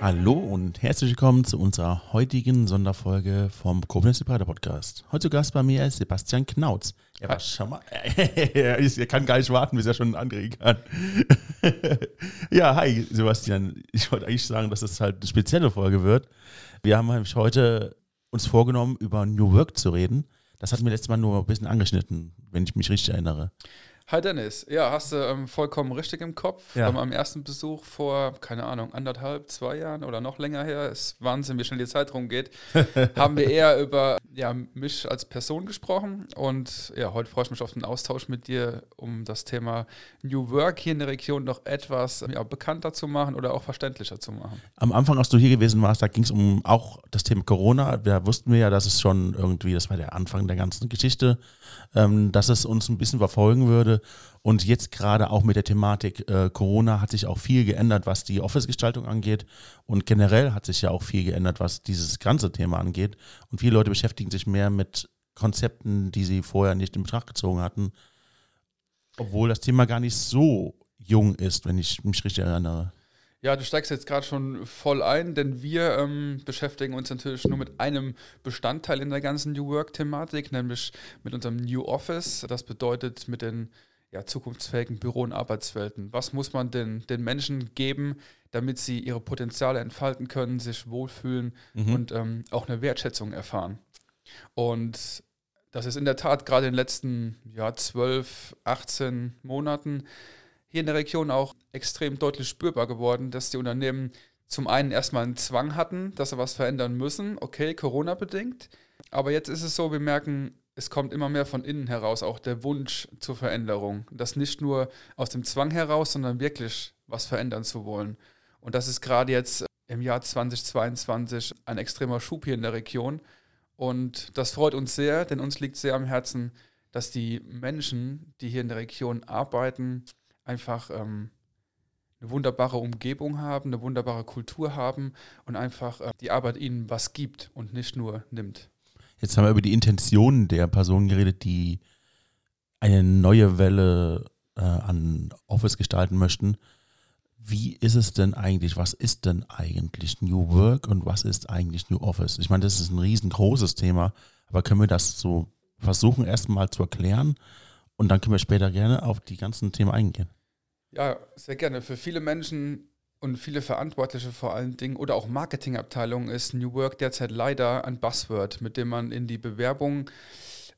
Hallo und herzlich willkommen zu unserer heutigen Sonderfolge vom Koblenz Breiter Podcast. Heute zu Gast bei mir ist Sebastian Knautz. Er war schon mal. er kann gar nicht warten, bis er schon anregen kann. ja, hi Sebastian. Ich wollte eigentlich sagen, dass es halt eine spezielle Folge wird. Wir haben nämlich heute uns vorgenommen, über New Work zu reden. Das hatten wir letztes Mal nur ein bisschen angeschnitten, wenn ich mich richtig erinnere. Hi Dennis, ja, hast du ähm, vollkommen richtig im Kopf. Ja. Ähm, am ersten Besuch vor, keine Ahnung, anderthalb, zwei Jahren oder noch länger her, ist Wahnsinn, wie schnell die Zeit rumgeht, haben wir eher über ja, mich als Person gesprochen. Und ja, heute freue ich mich auf den Austausch mit dir, um das Thema New Work hier in der Region noch etwas ja, bekannter zu machen oder auch verständlicher zu machen. Am Anfang, als du hier gewesen warst, da ging es um auch das Thema Corona. Da wussten wir ja, dass es schon irgendwie, das war der Anfang der ganzen Geschichte, ähm, dass es uns ein bisschen verfolgen würde. Und jetzt gerade auch mit der Thematik äh, Corona hat sich auch viel geändert, was die Office-Gestaltung angeht. Und generell hat sich ja auch viel geändert, was dieses ganze Thema angeht. Und viele Leute beschäftigen sich mehr mit Konzepten, die sie vorher nicht in Betracht gezogen hatten. Obwohl das Thema gar nicht so jung ist, wenn ich mich richtig erinnere. Ja, du steigst jetzt gerade schon voll ein, denn wir ähm, beschäftigen uns natürlich nur mit einem Bestandteil in der ganzen New Work-Thematik, nämlich mit unserem New Office. Das bedeutet mit den ja, zukunftsfähigen Büro- und Arbeitswelten. Was muss man denn den Menschen geben, damit sie ihre Potenziale entfalten können, sich wohlfühlen mhm. und ähm, auch eine Wertschätzung erfahren? Und das ist in der Tat gerade in den letzten ja, 12, 18 Monaten hier in der Region auch extrem deutlich spürbar geworden, dass die Unternehmen zum einen erstmal einen Zwang hatten, dass sie was verändern müssen, okay, Corona bedingt. Aber jetzt ist es so, wir merken, es kommt immer mehr von innen heraus, auch der Wunsch zur Veränderung. Das nicht nur aus dem Zwang heraus, sondern wirklich was verändern zu wollen. Und das ist gerade jetzt im Jahr 2022 ein extremer Schub hier in der Region. Und das freut uns sehr, denn uns liegt sehr am Herzen, dass die Menschen, die hier in der Region arbeiten, einfach ähm, eine wunderbare Umgebung haben, eine wunderbare Kultur haben und einfach äh, die Arbeit ihnen was gibt und nicht nur nimmt. Jetzt haben wir über die Intentionen der Personen geredet, die eine neue Welle äh, an Office gestalten möchten. Wie ist es denn eigentlich? Was ist denn eigentlich New Work und was ist eigentlich New Office? Ich meine, das ist ein riesengroßes Thema, aber können wir das so versuchen, erstmal zu erklären und dann können wir später gerne auf die ganzen Themen eingehen. Ja, sehr gerne. Für viele Menschen und viele Verantwortliche vor allen Dingen oder auch Marketingabteilungen ist New Work derzeit leider ein Buzzword, mit dem man in die Bewerbung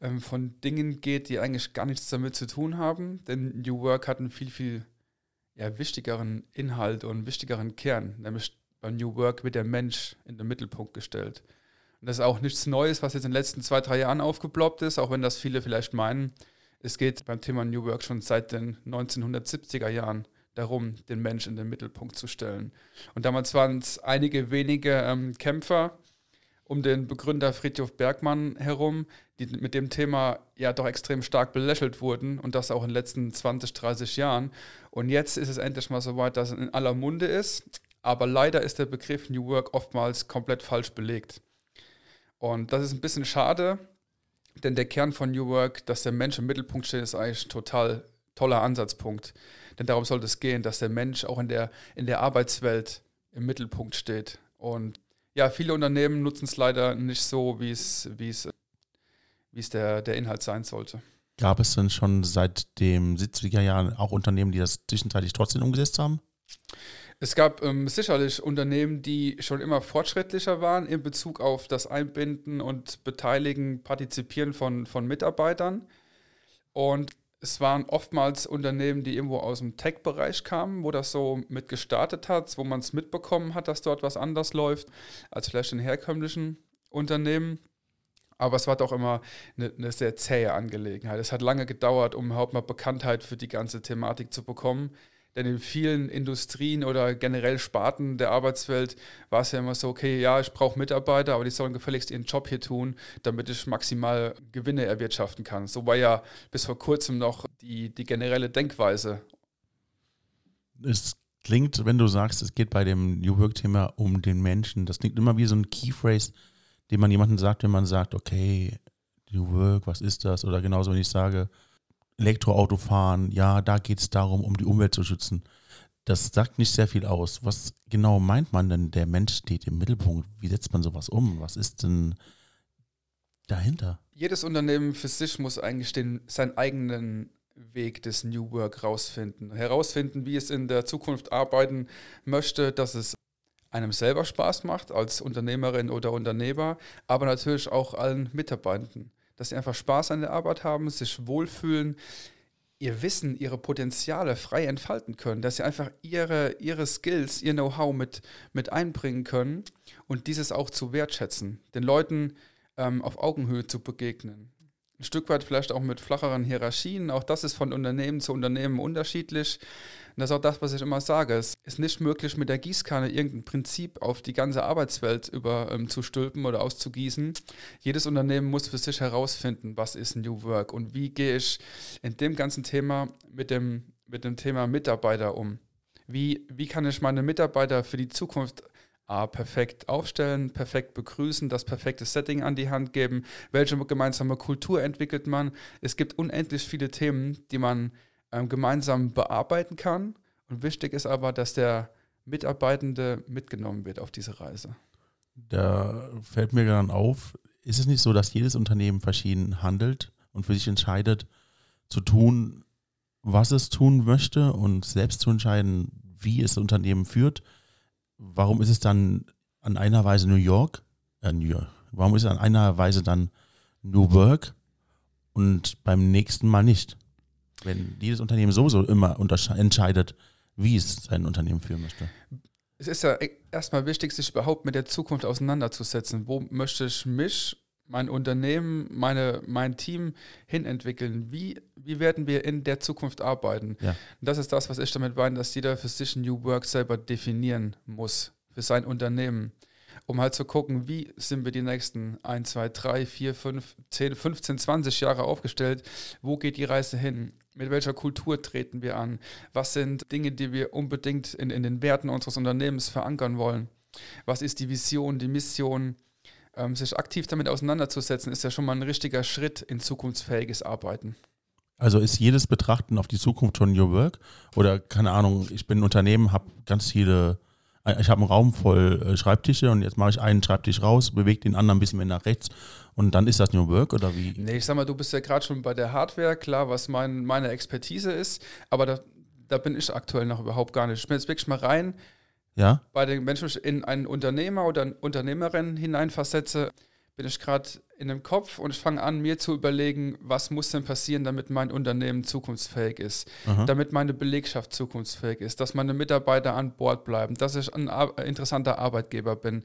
ähm, von Dingen geht, die eigentlich gar nichts damit zu tun haben. Denn New Work hat einen viel, viel ja, wichtigeren Inhalt und wichtigeren Kern. Nämlich bei New Work wird der Mensch in den Mittelpunkt gestellt. Und das ist auch nichts Neues, was jetzt in den letzten zwei, drei Jahren aufgeploppt ist, auch wenn das viele vielleicht meinen. Es geht beim Thema New Work schon seit den 1970er Jahren darum, den Mensch in den Mittelpunkt zu stellen. Und damals waren es einige wenige ähm, Kämpfer um den Begründer Friedhof Bergmann herum, die mit dem Thema ja doch extrem stark belächelt wurden und das auch in den letzten 20, 30 Jahren. Und jetzt ist es endlich mal so weit, dass es in aller Munde ist. Aber leider ist der Begriff New Work oftmals komplett falsch belegt. Und das ist ein bisschen schade, denn der Kern von New Work, dass der Mensch im Mittelpunkt steht, ist eigentlich ein total toller Ansatzpunkt. Denn darum sollte es gehen, dass der Mensch auch in der, in der Arbeitswelt im Mittelpunkt steht. Und ja, viele Unternehmen nutzen es leider nicht so, wie es, wie es, wie es der, der Inhalt sein sollte. Gab es denn schon seit den 70er Jahren auch Unternehmen, die das zwischenzeitlich trotzdem umgesetzt haben? Es gab ähm, sicherlich Unternehmen, die schon immer fortschrittlicher waren in Bezug auf das Einbinden und Beteiligen, Partizipieren von, von Mitarbeitern. Und es waren oftmals Unternehmen, die irgendwo aus dem Tech-Bereich kamen, wo das so mit gestartet hat, wo man es mitbekommen hat, dass dort was anders läuft als vielleicht in herkömmlichen Unternehmen. Aber es war doch immer eine, eine, sehr zähe Angelegenheit. Es hat lange gedauert, um überhaupt mal Bekanntheit für die ganze Thematik zu bekommen. Denn in vielen Industrien oder generell Sparten der Arbeitswelt war es ja immer so, okay, ja, ich brauche Mitarbeiter, aber die sollen gefälligst ihren Job hier tun, damit ich maximal Gewinne erwirtschaften kann. So war ja bis vor kurzem noch die, die generelle Denkweise. Es klingt, wenn du sagst, es geht bei dem New Work-Thema um den Menschen, das klingt immer wie so ein Keyphrase, den man jemandem sagt, wenn man sagt, okay, New Work, was ist das? Oder genauso, wenn ich sage, Elektroauto fahren, ja, da geht es darum, um die Umwelt zu schützen. Das sagt nicht sehr viel aus. Was genau meint man denn, der Mensch steht im Mittelpunkt? Wie setzt man sowas um? Was ist denn dahinter? Jedes Unternehmen für sich muss eigentlich den, seinen eigenen Weg des New Work rausfinden. Herausfinden, wie es in der Zukunft arbeiten möchte, dass es einem selber Spaß macht als Unternehmerin oder Unternehmer, aber natürlich auch allen Mitarbeitenden. Dass sie einfach Spaß an der Arbeit haben, sich wohlfühlen, ihr Wissen, ihre Potenziale frei entfalten können, dass sie einfach ihre, ihre Skills, ihr Know-how mit, mit einbringen können und dieses auch zu wertschätzen, den Leuten ähm, auf Augenhöhe zu begegnen ein Stück weit vielleicht auch mit flacheren Hierarchien. Auch das ist von Unternehmen zu Unternehmen unterschiedlich. Und das ist auch das, was ich immer sage. Es ist nicht möglich, mit der Gießkanne irgendein Prinzip auf die ganze Arbeitswelt über ähm, zu stülpen oder auszugießen. Jedes Unternehmen muss für sich herausfinden, was ist New Work und wie gehe ich in dem ganzen Thema mit dem, mit dem Thema Mitarbeiter um. Wie, wie kann ich meine Mitarbeiter für die Zukunft A, perfekt aufstellen, perfekt begrüßen, das perfekte Setting an die Hand geben, welche gemeinsame Kultur entwickelt man. Es gibt unendlich viele Themen, die man ähm, gemeinsam bearbeiten kann. Und wichtig ist aber, dass der Mitarbeitende mitgenommen wird auf diese Reise. Da fällt mir dann auf, ist es nicht so, dass jedes Unternehmen verschieden handelt und für sich entscheidet, zu tun, was es tun möchte und selbst zu entscheiden, wie es das Unternehmen führt? warum ist es dann an einer Weise New York? Äh, New York. Warum ist es an einer Weise dann New Work und beim nächsten Mal nicht? Wenn jedes Unternehmen sowieso immer entscheidet, wie es sein Unternehmen führen möchte. Es ist ja erstmal wichtig, sich überhaupt mit der Zukunft auseinanderzusetzen. Wo möchte ich mich, mein Unternehmen, meine, mein Team hinentwickeln? Wie, wie werden wir in der Zukunft arbeiten? Ja. Das ist das, was ich damit meine, dass jeder für sich New Work selber definieren muss, für sein Unternehmen um halt zu gucken, wie sind wir die nächsten 1, 2, 3, 4, 5, 10, 15, 20 Jahre aufgestellt, wo geht die Reise hin, mit welcher Kultur treten wir an, was sind Dinge, die wir unbedingt in, in den Werten unseres Unternehmens verankern wollen, was ist die Vision, die Mission, ähm, sich aktiv damit auseinanderzusetzen, ist ja schon mal ein richtiger Schritt in zukunftsfähiges Arbeiten. Also ist jedes Betrachten auf die Zukunft von New Work? Oder keine Ahnung, ich bin ein Unternehmen, habe ganz viele ich habe einen Raum voll äh, Schreibtische und jetzt mache ich einen Schreibtisch raus, bewege den anderen ein bisschen mehr nach rechts und dann ist das New Work oder wie? Nee, ich sag mal, du bist ja gerade schon bei der Hardware, klar, was mein, meine Expertise ist, aber da, da bin ich aktuell noch überhaupt gar nicht. Ich bin jetzt wirklich mal rein, ja? bei den Menschen in einen Unternehmer oder eine Unternehmerin hineinversetze bin ich gerade in dem Kopf und ich fange an, mir zu überlegen, was muss denn passieren, damit mein Unternehmen zukunftsfähig ist, Aha. damit meine Belegschaft zukunftsfähig ist, dass meine Mitarbeiter an Bord bleiben, dass ich ein interessanter Arbeitgeber bin.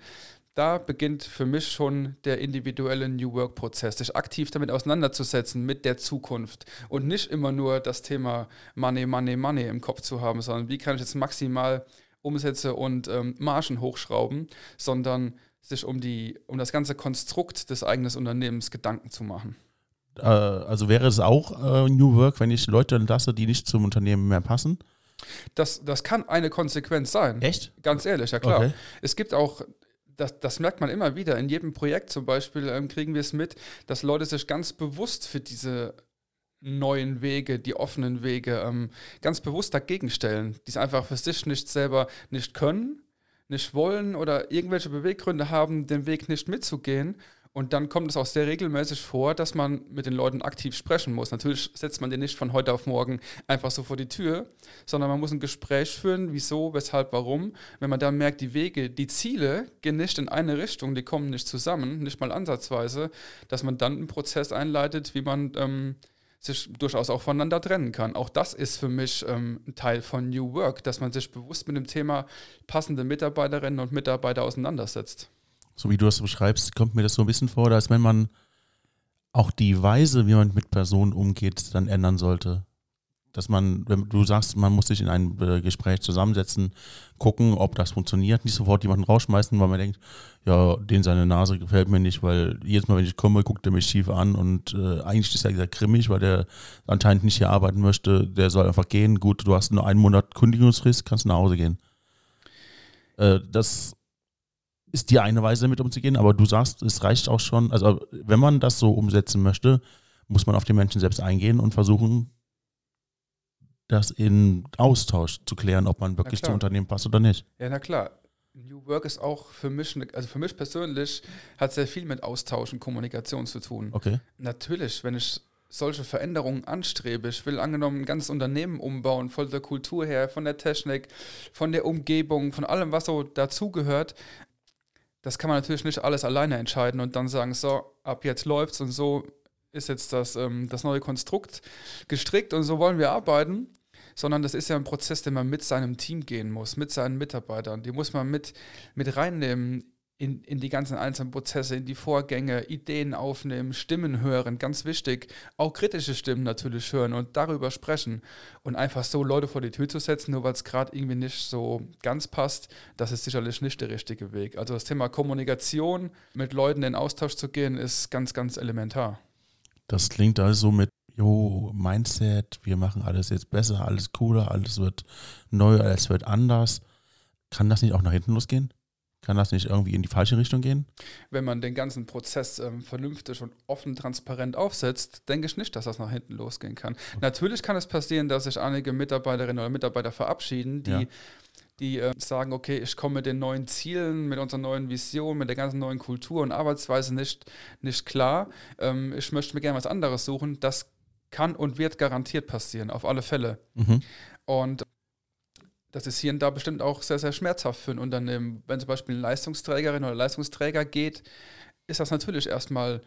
Da beginnt für mich schon der individuelle New Work-Prozess, sich aktiv damit auseinanderzusetzen mit der Zukunft und nicht immer nur das Thema Money, Money, Money im Kopf zu haben, sondern wie kann ich jetzt maximal Umsätze und ähm, Margen hochschrauben, sondern sich um, die, um das ganze Konstrukt des eigenen Unternehmens Gedanken zu machen. Äh, also wäre es auch äh, New Work, wenn ich Leute entlasse, die nicht zum Unternehmen mehr passen? Das, das kann eine Konsequenz sein. Echt? Ganz ehrlich, ja klar. Okay. Es gibt auch das, das, merkt man immer wieder. In jedem Projekt zum Beispiel ähm, kriegen wir es mit, dass Leute sich ganz bewusst für diese neuen Wege, die offenen Wege, ähm, ganz bewusst dagegen stellen, die es einfach für sich nicht selber nicht können nicht wollen oder irgendwelche Beweggründe haben, den Weg nicht mitzugehen. Und dann kommt es auch sehr regelmäßig vor, dass man mit den Leuten aktiv sprechen muss. Natürlich setzt man den nicht von heute auf morgen einfach so vor die Tür, sondern man muss ein Gespräch führen, wieso, weshalb, warum. Wenn man dann merkt, die Wege, die Ziele gehen nicht in eine Richtung, die kommen nicht zusammen, nicht mal ansatzweise, dass man dann einen Prozess einleitet, wie man ähm, sich durchaus auch voneinander trennen kann. Auch das ist für mich ähm, ein Teil von New Work, dass man sich bewusst mit dem Thema passende Mitarbeiterinnen und Mitarbeiter auseinandersetzt. So wie du das beschreibst, kommt mir das so ein bisschen vor, als wenn man auch die Weise, wie man mit Personen umgeht, dann ändern sollte dass man, wenn du sagst, man muss sich in ein äh, Gespräch zusammensetzen, gucken, ob das funktioniert, nicht sofort jemanden rausschmeißen, weil man denkt, ja, den seine Nase gefällt mir nicht, weil jedes Mal, wenn ich komme, guckt er mich schief an und äh, eigentlich ist er sehr grimmig, weil der anscheinend nicht hier arbeiten möchte, der soll einfach gehen. Gut, du hast nur einen Monat Kündigungsfrist, kannst nach Hause gehen. Äh, das ist die eine Weise, damit umzugehen, aber du sagst, es reicht auch schon, also wenn man das so umsetzen möchte, muss man auf die Menschen selbst eingehen und versuchen, das in Austausch zu klären, ob man wirklich zum Unternehmen passt oder nicht. Ja, na klar. New Work ist auch für mich, also für mich persönlich, hat sehr viel mit Austausch und Kommunikation zu tun. Okay. Natürlich, wenn ich solche Veränderungen anstrebe, ich will angenommen ein ganzes Unternehmen umbauen, von der Kultur her, von der Technik, von der Umgebung, von allem, was so dazugehört, das kann man natürlich nicht alles alleine entscheiden und dann sagen, so, ab jetzt läuft's und so ist jetzt das, ähm, das neue Konstrukt gestrickt und so wollen wir arbeiten sondern das ist ja ein Prozess, den man mit seinem Team gehen muss, mit seinen Mitarbeitern. Die muss man mit, mit reinnehmen in, in die ganzen einzelnen Prozesse, in die Vorgänge, Ideen aufnehmen, Stimmen hören, ganz wichtig. Auch kritische Stimmen natürlich hören und darüber sprechen. Und einfach so Leute vor die Tür zu setzen, nur weil es gerade irgendwie nicht so ganz passt, das ist sicherlich nicht der richtige Weg. Also das Thema Kommunikation, mit Leuten in Austausch zu gehen, ist ganz, ganz elementar. Das klingt also mit jo, Mindset, wir machen alles jetzt besser, alles cooler, alles wird neu, alles wird anders. Kann das nicht auch nach hinten losgehen? Kann das nicht irgendwie in die falsche Richtung gehen? Wenn man den ganzen Prozess ähm, vernünftig und offen, transparent aufsetzt, denke ich nicht, dass das nach hinten losgehen kann. Okay. Natürlich kann es passieren, dass sich einige Mitarbeiterinnen oder Mitarbeiter verabschieden, die, ja. die äh, sagen, okay, ich komme mit den neuen Zielen, mit unserer neuen Vision, mit der ganzen neuen Kultur und Arbeitsweise nicht, nicht klar. Ähm, ich möchte mir gerne was anderes suchen. Das kann und wird garantiert passieren, auf alle Fälle. Mhm. Und das ist hier und da bestimmt auch sehr, sehr schmerzhaft für ein Unternehmen. Wenn zum Beispiel eine Leistungsträgerin oder Leistungsträger geht, ist das natürlich erstmal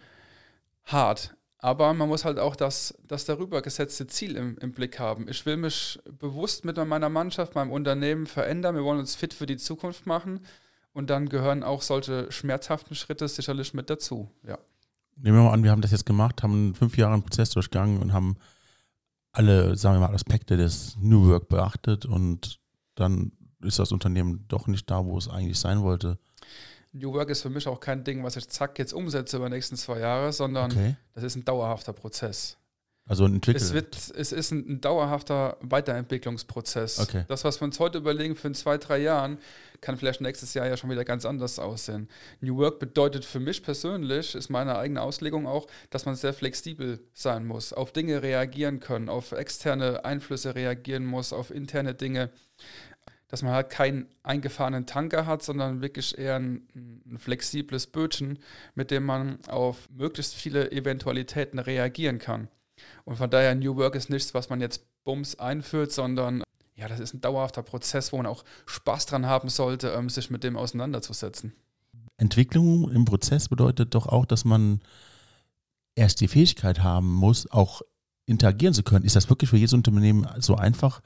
hart. Aber man muss halt auch das, das darüber gesetzte Ziel im, im Blick haben. Ich will mich bewusst mit meiner Mannschaft, meinem Unternehmen verändern. Wir wollen uns fit für die Zukunft machen. Und dann gehören auch solche schmerzhaften Schritte sicherlich mit dazu. Ja nehmen wir mal an, wir haben das jetzt gemacht, haben fünf Jahre einen Prozess durchgegangen und haben alle, sagen wir mal, Aspekte des New Work beachtet und dann ist das Unternehmen doch nicht da, wo es eigentlich sein wollte. New Work ist für mich auch kein Ding, was ich zack jetzt umsetze über die nächsten zwei Jahre, sondern okay. das ist ein dauerhafter Prozess. Also ein Entwickel. Es, wird, es ist ein, ein dauerhafter Weiterentwicklungsprozess. Okay. Das, was wir uns heute überlegen für in zwei, drei Jahren, kann vielleicht nächstes Jahr ja schon wieder ganz anders aussehen. New Work bedeutet für mich persönlich, ist meine eigene Auslegung auch, dass man sehr flexibel sein muss, auf Dinge reagieren können, auf externe Einflüsse reagieren muss, auf interne Dinge. Dass man halt keinen eingefahrenen Tanker hat, sondern wirklich eher ein, ein flexibles Bötchen, mit dem man auf möglichst viele Eventualitäten reagieren kann. Und von daher, New Work ist nichts, was man jetzt bums einführt, sondern ja, das ist ein dauerhafter Prozess, wo man auch Spaß dran haben sollte, ähm, sich mit dem auseinanderzusetzen. Entwicklung im Prozess bedeutet doch auch, dass man erst die Fähigkeit haben muss, auch interagieren zu können. Ist das wirklich für jedes Unternehmen so einfach,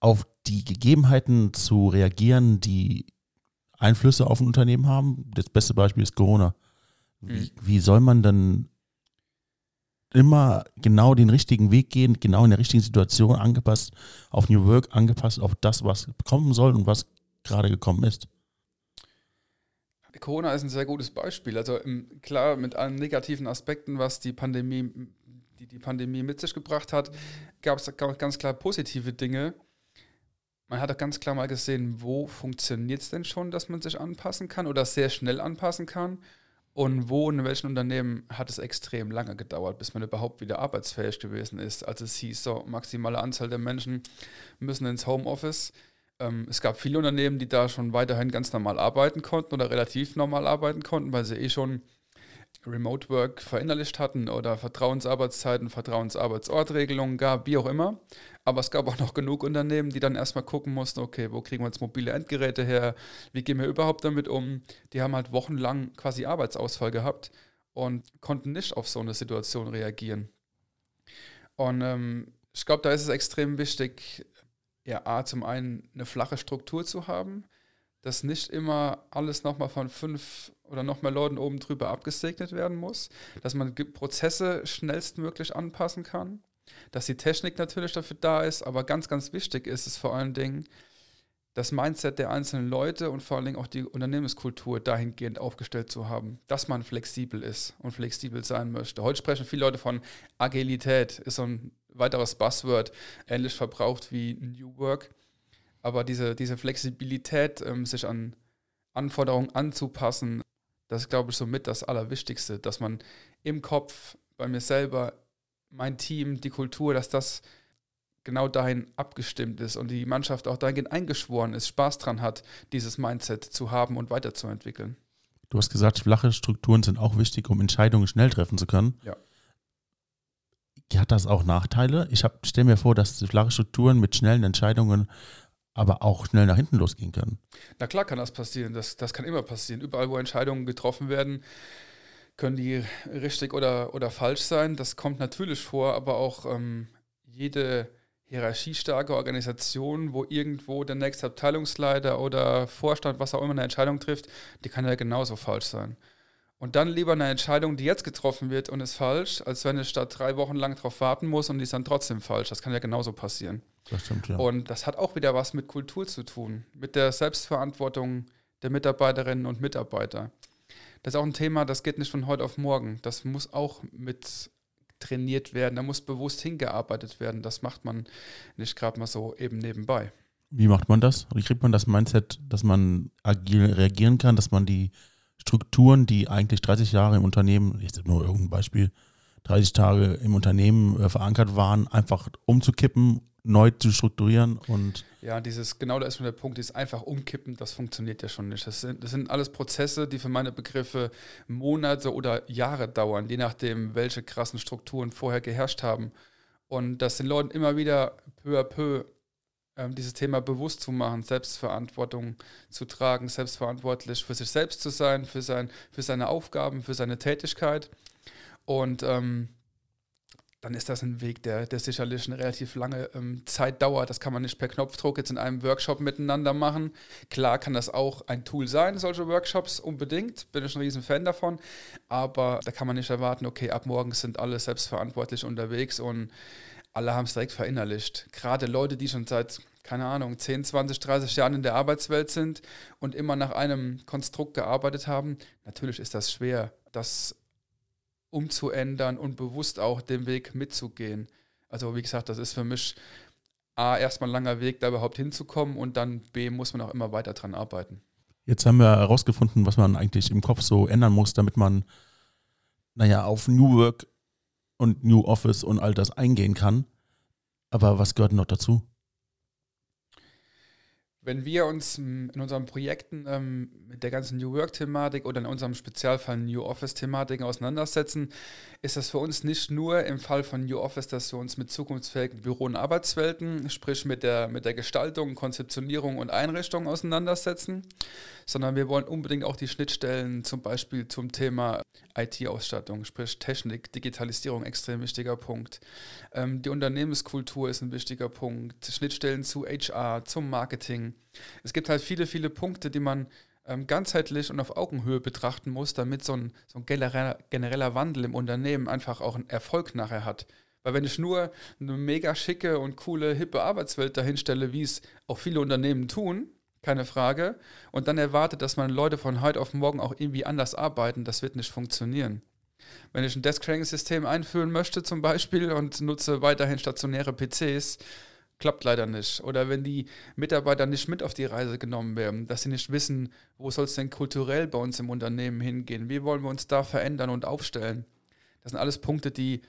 auf die Gegebenheiten zu reagieren, die Einflüsse auf ein Unternehmen haben? Das beste Beispiel ist Corona. Wie, mhm. wie soll man dann immer genau den richtigen Weg gehen, genau in der richtigen Situation angepasst auf New Work, angepasst auf das, was kommen soll und was gerade gekommen ist. Corona ist ein sehr gutes Beispiel. Also klar, mit allen negativen Aspekten, was die Pandemie, die, die Pandemie mit sich gebracht hat, gab es ganz klar positive Dinge. Man hat auch ganz klar mal gesehen, wo funktioniert es denn schon, dass man sich anpassen kann oder sehr schnell anpassen kann und wo und in welchen Unternehmen hat es extrem lange gedauert, bis man überhaupt wieder arbeitsfähig gewesen ist. Also es hieß so, maximale Anzahl der Menschen müssen ins Homeoffice. Ähm, es gab viele Unternehmen, die da schon weiterhin ganz normal arbeiten konnten oder relativ normal arbeiten konnten, weil sie eh schon Remote Work verinnerlicht hatten oder Vertrauensarbeitszeiten, Vertrauensarbeitsortregelungen gab, wie auch immer. Aber es gab auch noch genug Unternehmen, die dann erstmal gucken mussten, okay, wo kriegen wir jetzt mobile Endgeräte her? Wie gehen wir überhaupt damit um? Die haben halt wochenlang quasi Arbeitsausfall gehabt und konnten nicht auf so eine Situation reagieren. Und ähm, ich glaube, da ist es extrem wichtig, ja, A, zum einen eine flache Struktur zu haben, dass nicht immer alles nochmal von fünf oder noch mehr Leuten oben drüber abgesegnet werden muss, dass man Prozesse schnellstmöglich anpassen kann, dass die Technik natürlich dafür da ist, aber ganz, ganz wichtig ist es vor allen Dingen, das Mindset der einzelnen Leute und vor allen Dingen auch die Unternehmenskultur dahingehend aufgestellt zu haben, dass man flexibel ist und flexibel sein möchte. Heute sprechen viele Leute von Agilität, ist so ein weiteres Buzzword, ähnlich verbraucht wie New Work. Aber diese, diese Flexibilität, ähm, sich an Anforderungen anzupassen, das ist, glaube ich, somit das Allerwichtigste, dass man im Kopf bei mir selber, mein Team, die Kultur, dass das genau dahin abgestimmt ist und die Mannschaft auch dahingehend eingeschworen ist, Spaß dran hat, dieses Mindset zu haben und weiterzuentwickeln. Du hast gesagt, flache Strukturen sind auch wichtig, um Entscheidungen schnell treffen zu können. Ja. Hat das auch Nachteile? Ich stelle mir vor, dass flache Strukturen mit schnellen Entscheidungen aber auch schnell nach hinten losgehen können. Na klar kann das passieren. Das, das kann immer passieren. Überall, wo Entscheidungen getroffen werden, können die richtig oder, oder falsch sein. Das kommt natürlich vor, aber auch ähm, jede hierarchiestarke Organisation, wo irgendwo der nächste Abteilungsleiter oder Vorstand, was auch immer, eine Entscheidung trifft, die kann ja genauso falsch sein. Und dann lieber eine Entscheidung, die jetzt getroffen wird und ist falsch, als wenn ich statt drei Wochen lang darauf warten muss und die ist dann trotzdem falsch. Das kann ja genauso passieren. Das stimmt, ja. Und das hat auch wieder was mit Kultur zu tun, mit der Selbstverantwortung der Mitarbeiterinnen und Mitarbeiter. Das ist auch ein Thema, das geht nicht von heute auf morgen. Das muss auch mit trainiert werden, da muss bewusst hingearbeitet werden. Das macht man nicht gerade mal so eben nebenbei. Wie macht man das? Wie kriegt man das Mindset, dass man agil reagieren kann, dass man die Strukturen, die eigentlich 30 Jahre im Unternehmen, jetzt nur irgendein Beispiel, 30 Tage im Unternehmen äh, verankert waren, einfach umzukippen, neu zu strukturieren und. Ja, dieses, genau da ist der Punkt, dieses einfach umkippen, das funktioniert ja schon nicht. Das sind, das sind alles Prozesse, die für meine Begriffe Monate oder Jahre dauern, je nachdem, welche krassen Strukturen vorher geherrscht haben. Und das den Leuten immer wieder peu à peu ähm, dieses Thema bewusst zu machen, Selbstverantwortung zu tragen, selbstverantwortlich für sich selbst zu sein, für, sein, für seine Aufgaben, für seine Tätigkeit. Und ähm, dann ist das ein Weg, der, der sicherlich eine relativ lange ähm, Zeit dauert. Das kann man nicht per Knopfdruck jetzt in einem Workshop miteinander machen. Klar kann das auch ein Tool sein, solche Workshops unbedingt. Bin ich ein riesen Fan davon. Aber da kann man nicht erwarten, okay, ab morgen sind alle selbstverantwortlich unterwegs und alle haben es direkt verinnerlicht. Gerade Leute, die schon seit, keine Ahnung, 10, 20, 30 Jahren in der Arbeitswelt sind und immer nach einem Konstrukt gearbeitet haben, natürlich ist das schwer, das umzuändern und bewusst auch den Weg mitzugehen. Also wie gesagt, das ist für mich A, erstmal ein langer Weg, da überhaupt hinzukommen und dann B, muss man auch immer weiter dran arbeiten. Jetzt haben wir herausgefunden, was man eigentlich im Kopf so ändern muss, damit man, naja, auf New Work und New Office und all das eingehen kann. Aber was gehört noch dazu? Wenn wir uns in unseren Projekten ähm, mit der ganzen New Work-Thematik oder in unserem Spezialfall New Office-Thematiken auseinandersetzen, ist das für uns nicht nur im Fall von New Office, dass wir uns mit zukunftsfähigen Büro- und Arbeitswelten, sprich mit der, mit der Gestaltung, Konzeptionierung und Einrichtung auseinandersetzen, sondern wir wollen unbedingt auch die Schnittstellen zum Beispiel zum Thema IT-Ausstattung, sprich Technik, Digitalisierung, extrem wichtiger Punkt. Ähm, die Unternehmenskultur ist ein wichtiger Punkt, Schnittstellen zu HR, zum Marketing. Es gibt halt viele, viele Punkte, die man ähm, ganzheitlich und auf Augenhöhe betrachten muss, damit so ein, so ein genereller, genereller Wandel im Unternehmen einfach auch einen Erfolg nachher hat. Weil wenn ich nur eine mega schicke und coole, hippe Arbeitswelt dahinstelle, wie es auch viele Unternehmen tun, keine Frage, und dann erwartet, dass meine Leute von heute auf morgen auch irgendwie anders arbeiten, das wird nicht funktionieren. Wenn ich ein Desk-Training-System einführen möchte zum Beispiel und nutze weiterhin stationäre PCs, klappt leider nicht. Oder wenn die Mitarbeiter nicht mit auf die Reise genommen werden, dass sie nicht wissen, wo soll es denn kulturell bei uns im Unternehmen hingehen, wie wollen wir uns da verändern und aufstellen. Das sind alles Punkte, die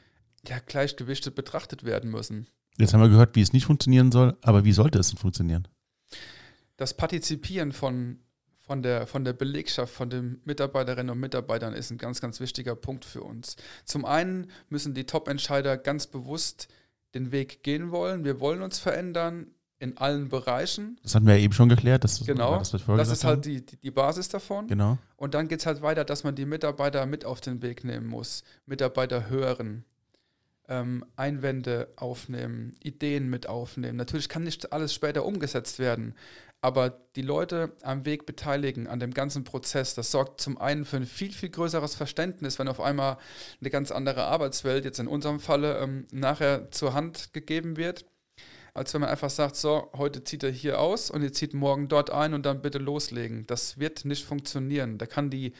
ja gleichgewichtet betrachtet werden müssen. Jetzt haben wir gehört, wie es nicht funktionieren soll, aber wie sollte es denn funktionieren? Das Partizipieren von, von, der, von der Belegschaft, von den Mitarbeiterinnen und Mitarbeitern ist ein ganz, ganz wichtiger Punkt für uns. Zum einen müssen die Top-Entscheider ganz bewusst den Weg gehen wollen. Wir wollen uns verändern in allen Bereichen. Das hatten wir ja eben schon geklärt. Das, genau, das, das ist halt die, die Basis davon. Genau. Und dann geht es halt weiter, dass man die Mitarbeiter mit auf den Weg nehmen muss. Mitarbeiter hören, ähm, Einwände aufnehmen, Ideen mit aufnehmen. Natürlich kann nicht alles später umgesetzt werden, aber die Leute am Weg beteiligen, an dem ganzen Prozess, das sorgt zum einen für ein viel, viel größeres Verständnis, wenn auf einmal eine ganz andere Arbeitswelt, jetzt in unserem Falle, ähm, nachher zur Hand gegeben wird, als wenn man einfach sagt, so, heute zieht er hier aus und ihr zieht morgen dort ein und dann bitte loslegen. Das wird nicht funktionieren. Da kann die,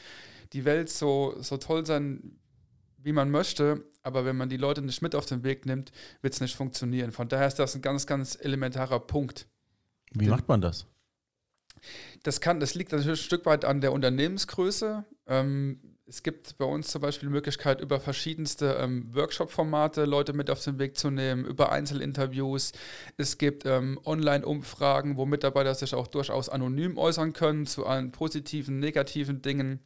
die Welt so, so toll sein, wie man möchte, aber wenn man die Leute nicht mit auf den Weg nimmt, wird es nicht funktionieren. Von daher ist das ein ganz, ganz elementarer Punkt. Wie macht man das? Das, kann, das liegt natürlich ein Stück weit an der Unternehmensgröße. Ähm, es gibt bei uns zum Beispiel die Möglichkeit, über verschiedenste ähm, Workshop-Formate Leute mit auf den Weg zu nehmen, über Einzelinterviews. Es gibt ähm, Online-Umfragen, wo Mitarbeiter sich auch durchaus anonym äußern können zu allen positiven, negativen Dingen.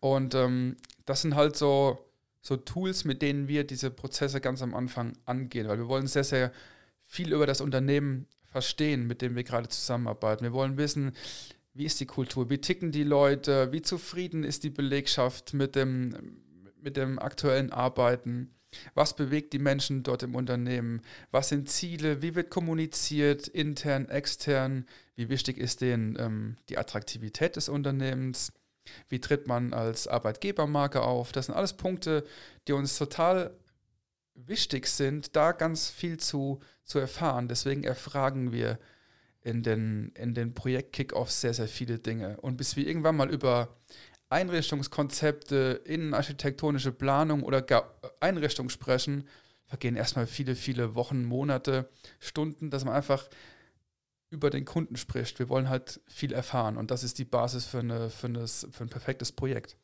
Und ähm, das sind halt so, so Tools, mit denen wir diese Prozesse ganz am Anfang angehen, weil wir wollen sehr, sehr viel über das Unternehmen verstehen, mit dem wir gerade zusammenarbeiten. Wir wollen wissen, wie ist die Kultur, wie ticken die Leute, wie zufrieden ist die Belegschaft mit dem, mit dem aktuellen Arbeiten, was bewegt die Menschen dort im Unternehmen, was sind Ziele, wie wird kommuniziert, intern, extern, wie wichtig ist denen ähm, die Attraktivität des Unternehmens, wie tritt man als Arbeitgebermarke auf. Das sind alles Punkte, die uns total wichtig sind, da ganz viel zu, zu erfahren. Deswegen erfragen wir in den, in den Projekt-Kickoffs sehr, sehr viele Dinge. Und bis wir irgendwann mal über Einrichtungskonzepte, innenarchitektonische Planung oder gar Einrichtung sprechen, vergehen erstmal viele, viele Wochen, Monate, Stunden, dass man einfach über den Kunden spricht. Wir wollen halt viel erfahren und das ist die Basis für, eine, für, eine, für ein perfektes Projekt.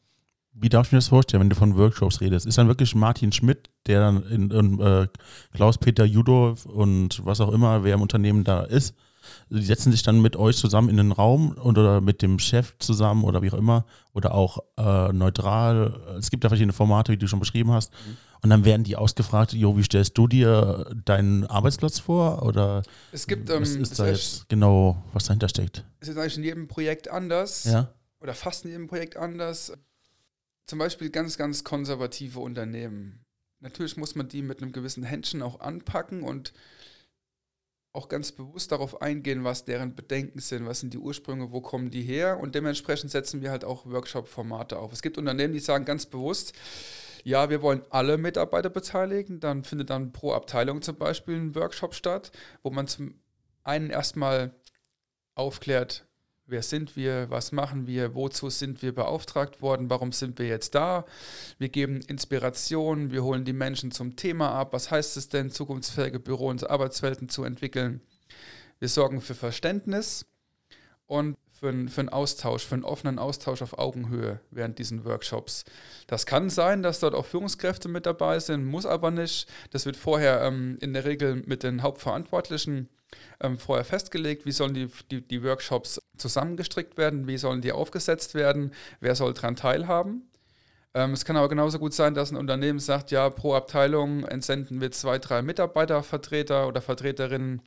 Wie darf ich mir das vorstellen, wenn du von Workshops redest? Ist dann wirklich Martin Schmidt, der dann in, in äh, Klaus-Peter Judo und was auch immer, wer im Unternehmen da ist, die setzen sich dann mit euch zusammen in den Raum oder mit dem Chef zusammen oder wie auch immer oder auch äh, neutral. Es gibt ja verschiedene Formate, wie du schon beschrieben hast. Mhm. Und dann werden die ausgefragt, Jo, wie stellst du dir deinen Arbeitsplatz vor? Oder es gibt, ähm, was ist da jetzt genau, was dahinter steckt? Es ist eigentlich in jedem Projekt anders. Ja. Oder fast in jedem Projekt anders. Zum Beispiel ganz, ganz konservative Unternehmen. Natürlich muss man die mit einem gewissen Händchen auch anpacken und auch ganz bewusst darauf eingehen, was deren Bedenken sind, was sind die Ursprünge, wo kommen die her und dementsprechend setzen wir halt auch Workshop-Formate auf. Es gibt Unternehmen, die sagen ganz bewusst, ja, wir wollen alle Mitarbeiter beteiligen, dann findet dann pro Abteilung zum Beispiel ein Workshop statt, wo man zum einen erstmal aufklärt, Wer sind wir? Was machen wir? Wozu sind wir beauftragt worden? Warum sind wir jetzt da? Wir geben Inspiration, wir holen die Menschen zum Thema ab. Was heißt es denn, zukunftsfähige Büro- und Arbeitswelten zu entwickeln? Wir sorgen für Verständnis und für, einen, für einen Austausch, für einen offenen Austausch auf Augenhöhe während diesen Workshops. Das kann sein, dass dort auch Führungskräfte mit dabei sind, muss aber nicht. Das wird vorher ähm, in der Regel mit den Hauptverantwortlichen ähm, vorher festgelegt, wie sollen die, die, die Workshops zusammengestrickt werden, wie sollen die aufgesetzt werden, wer soll daran teilhaben. Ähm, es kann aber genauso gut sein, dass ein Unternehmen sagt, ja, pro Abteilung entsenden wir zwei, drei Mitarbeitervertreter oder Vertreterinnen,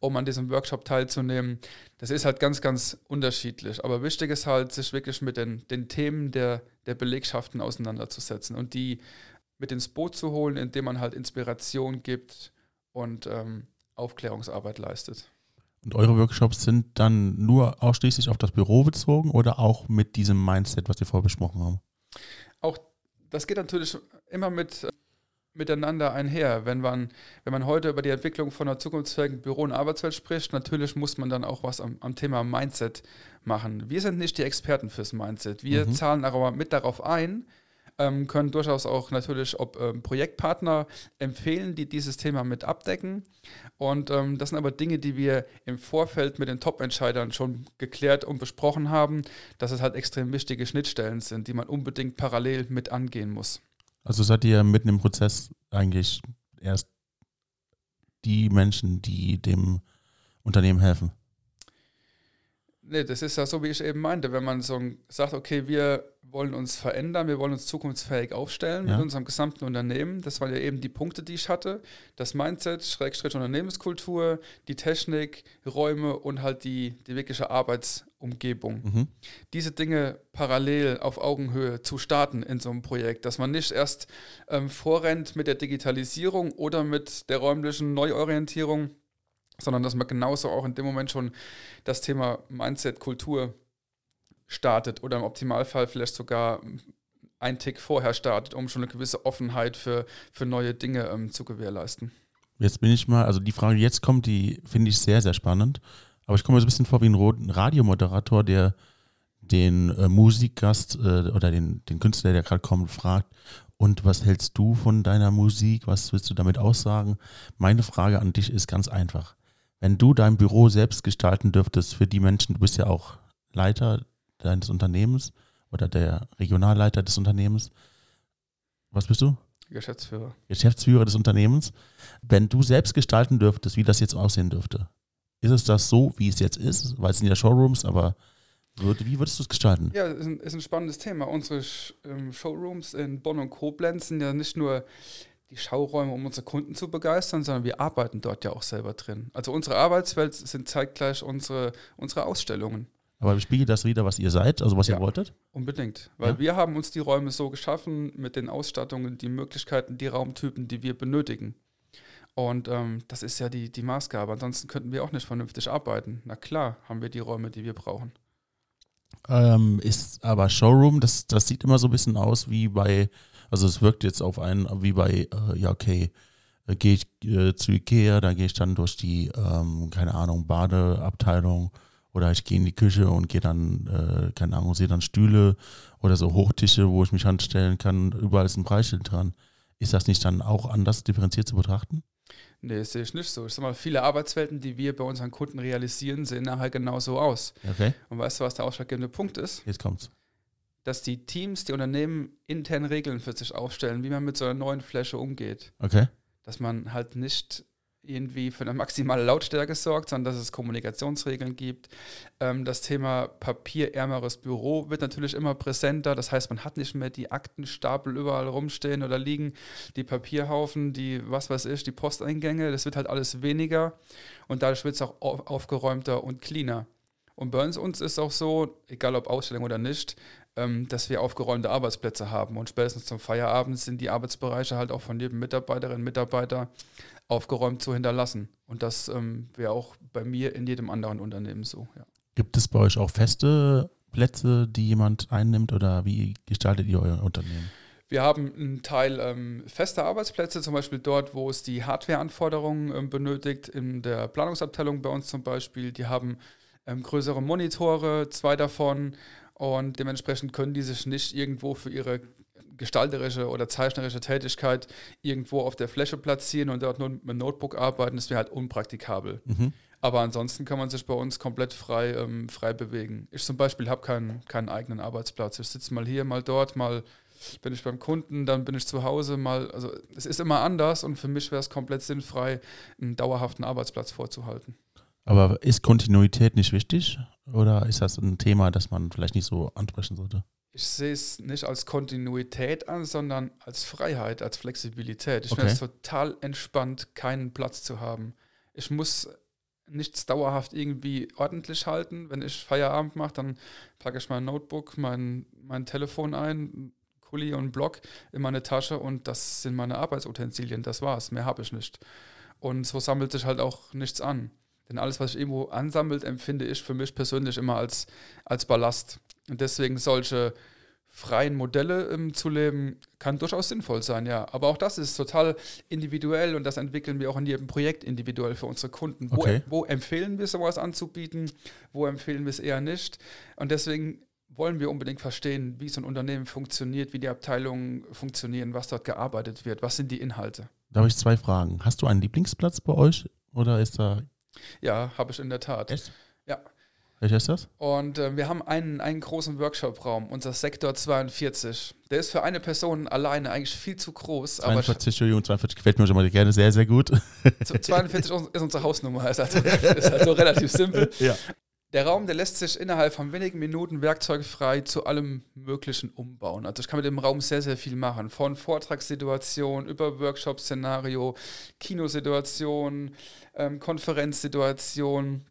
um an diesem Workshop teilzunehmen. Das ist halt ganz, ganz unterschiedlich. Aber wichtig ist halt, sich wirklich mit den, den Themen der, der Belegschaften auseinanderzusetzen und die mit ins Boot zu holen, indem man halt Inspiration gibt und ähm, Aufklärungsarbeit leistet. Und eure Workshops sind dann nur ausschließlich auf das Büro bezogen oder auch mit diesem Mindset, was wir vorher besprochen haben? Auch das geht natürlich immer mit miteinander einher. Wenn man, wenn man heute über die Entwicklung von einer zukunftsfähigen Büro- und Arbeitswelt spricht, natürlich muss man dann auch was am, am Thema Mindset machen. Wir sind nicht die Experten fürs Mindset. Wir mhm. zahlen aber mit darauf ein, ähm, können durchaus auch natürlich ob, ähm, Projektpartner empfehlen, die dieses Thema mit abdecken. Und ähm, das sind aber Dinge, die wir im Vorfeld mit den Top-Entscheidern schon geklärt und besprochen haben, dass es halt extrem wichtige Schnittstellen sind, die man unbedingt parallel mit angehen muss. Also seid ihr mitten im Prozess eigentlich erst die Menschen, die dem Unternehmen helfen? Nee, das ist ja so, wie ich eben meinte, wenn man so sagt, okay, wir wollen uns verändern, wir wollen uns zukunftsfähig aufstellen ja. mit unserem gesamten Unternehmen. Das waren ja eben die Punkte, die ich hatte. Das Mindset, Schrägstrich Unternehmenskultur, die Technik, Räume und halt die, die wirkliche Arbeitsumgebung. Mhm. Diese Dinge parallel auf Augenhöhe zu starten in so einem Projekt, dass man nicht erst ähm, vorrennt mit der Digitalisierung oder mit der räumlichen Neuorientierung, sondern dass man genauso auch in dem Moment schon das Thema Mindset, Kultur startet oder im Optimalfall vielleicht sogar einen Tick vorher startet, um schon eine gewisse Offenheit für, für neue Dinge ähm, zu gewährleisten. Jetzt bin ich mal, also die Frage, die jetzt kommt, die finde ich sehr, sehr spannend. Aber ich komme mir so ein bisschen vor wie ein Radiomoderator, der den äh, Musikgast äh, oder den, den Künstler, der gerade kommt, fragt, und was hältst du von deiner Musik? Was willst du damit aussagen? Meine Frage an dich ist ganz einfach. Wenn du dein Büro selbst gestalten dürftest für die Menschen, du bist ja auch Leiter deines Unternehmens oder der Regionalleiter des Unternehmens. Was bist du? Geschäftsführer. Geschäftsführer des Unternehmens. Wenn du selbst gestalten dürftest, wie das jetzt aussehen dürfte, ist es das so, wie es jetzt ist? Weil es sind ja Showrooms, aber wie würdest du es gestalten? Ja, ist ein, ist ein spannendes Thema. Unsere ähm, Showrooms in Bonn und Koblenz sind ja nicht nur die Schauräume, um unsere Kunden zu begeistern, sondern wir arbeiten dort ja auch selber drin. Also unsere Arbeitswelt sind zeitgleich unsere, unsere Ausstellungen. Aber spiegelt das wieder, was ihr seid, also was ja, ihr wolltet? Unbedingt. Weil ja? wir haben uns die Räume so geschaffen mit den Ausstattungen, die Möglichkeiten, die Raumtypen, die wir benötigen. Und ähm, das ist ja die, die Maßgabe. Ansonsten könnten wir auch nicht vernünftig arbeiten. Na klar, haben wir die Räume, die wir brauchen. Ähm, ist aber Showroom, das, das sieht immer so ein bisschen aus wie bei, also es wirkt jetzt auf einen wie bei, äh, ja okay, äh, gehe ich äh, zu Ikea, da gehe ich dann durch die, ähm, keine Ahnung, Badeabteilung oder ich gehe in die Küche und gehe dann, äh, keine Ahnung, sehe dann Stühle oder so Hochtische, wo ich mich anstellen kann. Überall ist ein Preisschild dran. Ist das nicht dann auch anders differenziert zu betrachten? Nee, das sehe ich nicht so. Ich sag mal, viele Arbeitswelten, die wir bei unseren Kunden realisieren, sehen nachher genauso aus. Okay. Und weißt du, was der ausschlaggebende Punkt ist? Jetzt kommt's. Dass die Teams, die Unternehmen intern Regeln für sich aufstellen, wie man mit so einer neuen Fläche umgeht. Okay. Dass man halt nicht irgendwie für eine maximale Lautstärke sorgt, sondern dass es Kommunikationsregeln gibt. Ähm, das Thema papierärmeres Büro wird natürlich immer präsenter. Das heißt, man hat nicht mehr die Aktenstapel überall rumstehen oder liegen, die Papierhaufen, die, was weiß ich, die Posteingänge. Das wird halt alles weniger und dadurch wird es auch aufgeräumter und cleaner. Und bei uns ist auch so, egal ob Ausstellung oder nicht, ähm, dass wir aufgeräumte Arbeitsplätze haben. Und spätestens zum Feierabend sind die Arbeitsbereiche halt auch von jedem Mitarbeiterinnen und Mitarbeiter aufgeräumt zu hinterlassen. Und das ähm, wäre auch bei mir in jedem anderen Unternehmen so. Ja. Gibt es bei euch auch feste Plätze, die jemand einnimmt oder wie gestaltet ihr euer Unternehmen? Wir haben einen Teil ähm, fester Arbeitsplätze, zum Beispiel dort, wo es die Hardwareanforderungen ähm, benötigt, in der Planungsabteilung bei uns zum Beispiel. Die haben ähm, größere Monitore, zwei davon, und dementsprechend können die sich nicht irgendwo für ihre gestalterische oder zeichnerische Tätigkeit irgendwo auf der Fläche platzieren und dort nur mit einem Notebook arbeiten, das wäre halt unpraktikabel. Mhm. Aber ansonsten kann man sich bei uns komplett frei, ähm, frei bewegen. Ich zum Beispiel habe keinen, keinen eigenen Arbeitsplatz. Ich sitze mal hier, mal dort, mal bin ich beim Kunden, dann bin ich zu Hause, mal, also es ist immer anders und für mich wäre es komplett sinnfrei, einen dauerhaften Arbeitsplatz vorzuhalten. Aber ist Kontinuität nicht wichtig oder ist das ein Thema, das man vielleicht nicht so ansprechen sollte? Ich sehe es nicht als Kontinuität an, sondern als Freiheit, als Flexibilität. Ich okay. finde es total entspannt, keinen Platz zu haben. Ich muss nichts dauerhaft irgendwie ordentlich halten. Wenn ich Feierabend mache, dann packe ich mein Notebook, mein, mein Telefon ein, Kuli und Block in meine Tasche und das sind meine Arbeitsutensilien. Das war's. Mehr habe ich nicht. Und so sammelt sich halt auch nichts an. Denn alles, was ich irgendwo ansammelt, empfinde ich für mich persönlich immer als, als Ballast. Und deswegen solche freien Modelle ähm, zu leben, kann durchaus sinnvoll sein, ja. Aber auch das ist total individuell und das entwickeln wir auch in jedem Projekt individuell für unsere Kunden. Okay. Wo, wo empfehlen wir sowas anzubieten? Wo empfehlen wir es eher nicht? Und deswegen wollen wir unbedingt verstehen, wie so ein Unternehmen funktioniert, wie die Abteilungen funktionieren, was dort gearbeitet wird, was sind die Inhalte. Da habe ich zwei Fragen. Hast du einen Lieblingsplatz bei euch oder ist da. Ja, habe ich in der Tat. Echt? Welcher ist das? Und äh, wir haben einen, einen großen Workshop-Raum, unser Sektor 42. Der ist für eine Person alleine eigentlich viel zu groß. 42, Entschuldigung, 42 gefällt mir schon mal gerne sehr, sehr gut. 42 ist unsere Hausnummer, ist also, ist also relativ simpel. Ja. Der Raum, der lässt sich innerhalb von wenigen Minuten werkzeugfrei zu allem Möglichen umbauen. Also ich kann mit dem Raum sehr, sehr viel machen. Von Vortragssituation über Workshop-Szenario, Kinosituation, ähm, Konferenzsituation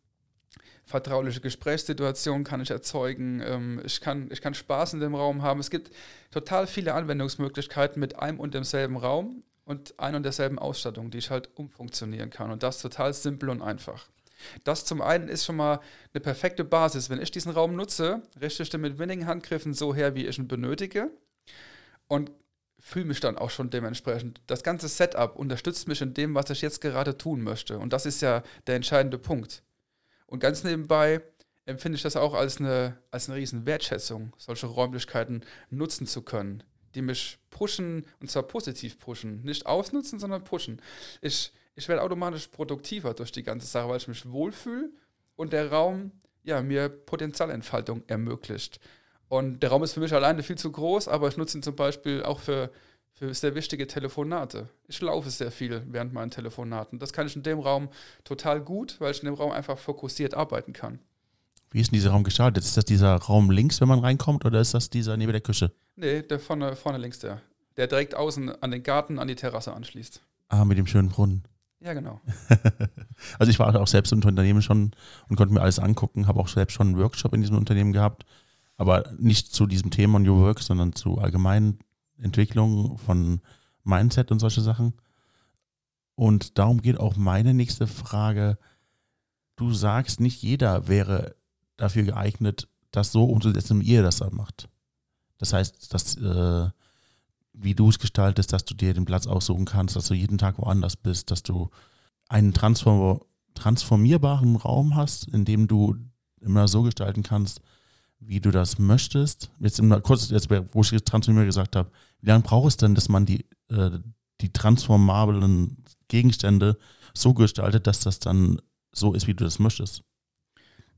vertrauliche Gesprächssituationen kann ich erzeugen. Ähm, ich, kann, ich kann Spaß in dem Raum haben. Es gibt total viele Anwendungsmöglichkeiten mit einem und demselben Raum und ein und derselben Ausstattung, die ich halt umfunktionieren kann. Und das total simpel und einfach. Das zum einen ist schon mal eine perfekte Basis. Wenn ich diesen Raum nutze, richte ich den mit wenigen Handgriffen so her, wie ich ihn benötige und fühle mich dann auch schon dementsprechend. Das ganze Setup unterstützt mich in dem, was ich jetzt gerade tun möchte. Und das ist ja der entscheidende Punkt. Und ganz nebenbei empfinde ich das auch als eine, als eine riesen Wertschätzung, solche Räumlichkeiten nutzen zu können, die mich pushen, und zwar positiv pushen. Nicht ausnutzen, sondern pushen. Ich, ich werde automatisch produktiver durch die ganze Sache, weil ich mich wohlfühle und der Raum ja, mir Potenzialentfaltung ermöglicht. Und der Raum ist für mich alleine viel zu groß, aber ich nutze ihn zum Beispiel auch für, für sehr wichtige Telefonate. Ich laufe sehr viel während meinen Telefonaten. Das kann ich in dem Raum total gut, weil ich in dem Raum einfach fokussiert arbeiten kann. Wie ist denn dieser Raum gestaltet? Ist das dieser Raum links, wenn man reinkommt, oder ist das dieser neben der Küche? Nee, der vorne, vorne links der. Der direkt außen an den Garten, an die Terrasse anschließt. Ah, mit dem schönen Brunnen. Ja, genau. also ich war auch selbst im Unternehmen schon und konnte mir alles angucken, habe auch selbst schon einen Workshop in diesem Unternehmen gehabt, aber nicht zu diesem Thema New Work, sondern zu allgemeinen Entwicklung von Mindset und solche Sachen. Und darum geht auch meine nächste Frage. Du sagst, nicht jeder wäre dafür geeignet, das so umzusetzen, wie ihr das dann macht. Das heißt, dass, äh, wie du es gestaltest, dass du dir den Platz aussuchen kannst, dass du jeden Tag woanders bist, dass du einen transform transformierbaren Raum hast, in dem du immer so gestalten kannst, wie du das möchtest. Jetzt immer kurz, jetzt, wo ich transformier gesagt habe, wie lange braucht es denn, dass man die, äh, die transformablen Gegenstände so gestaltet, dass das dann so ist, wie du das möchtest?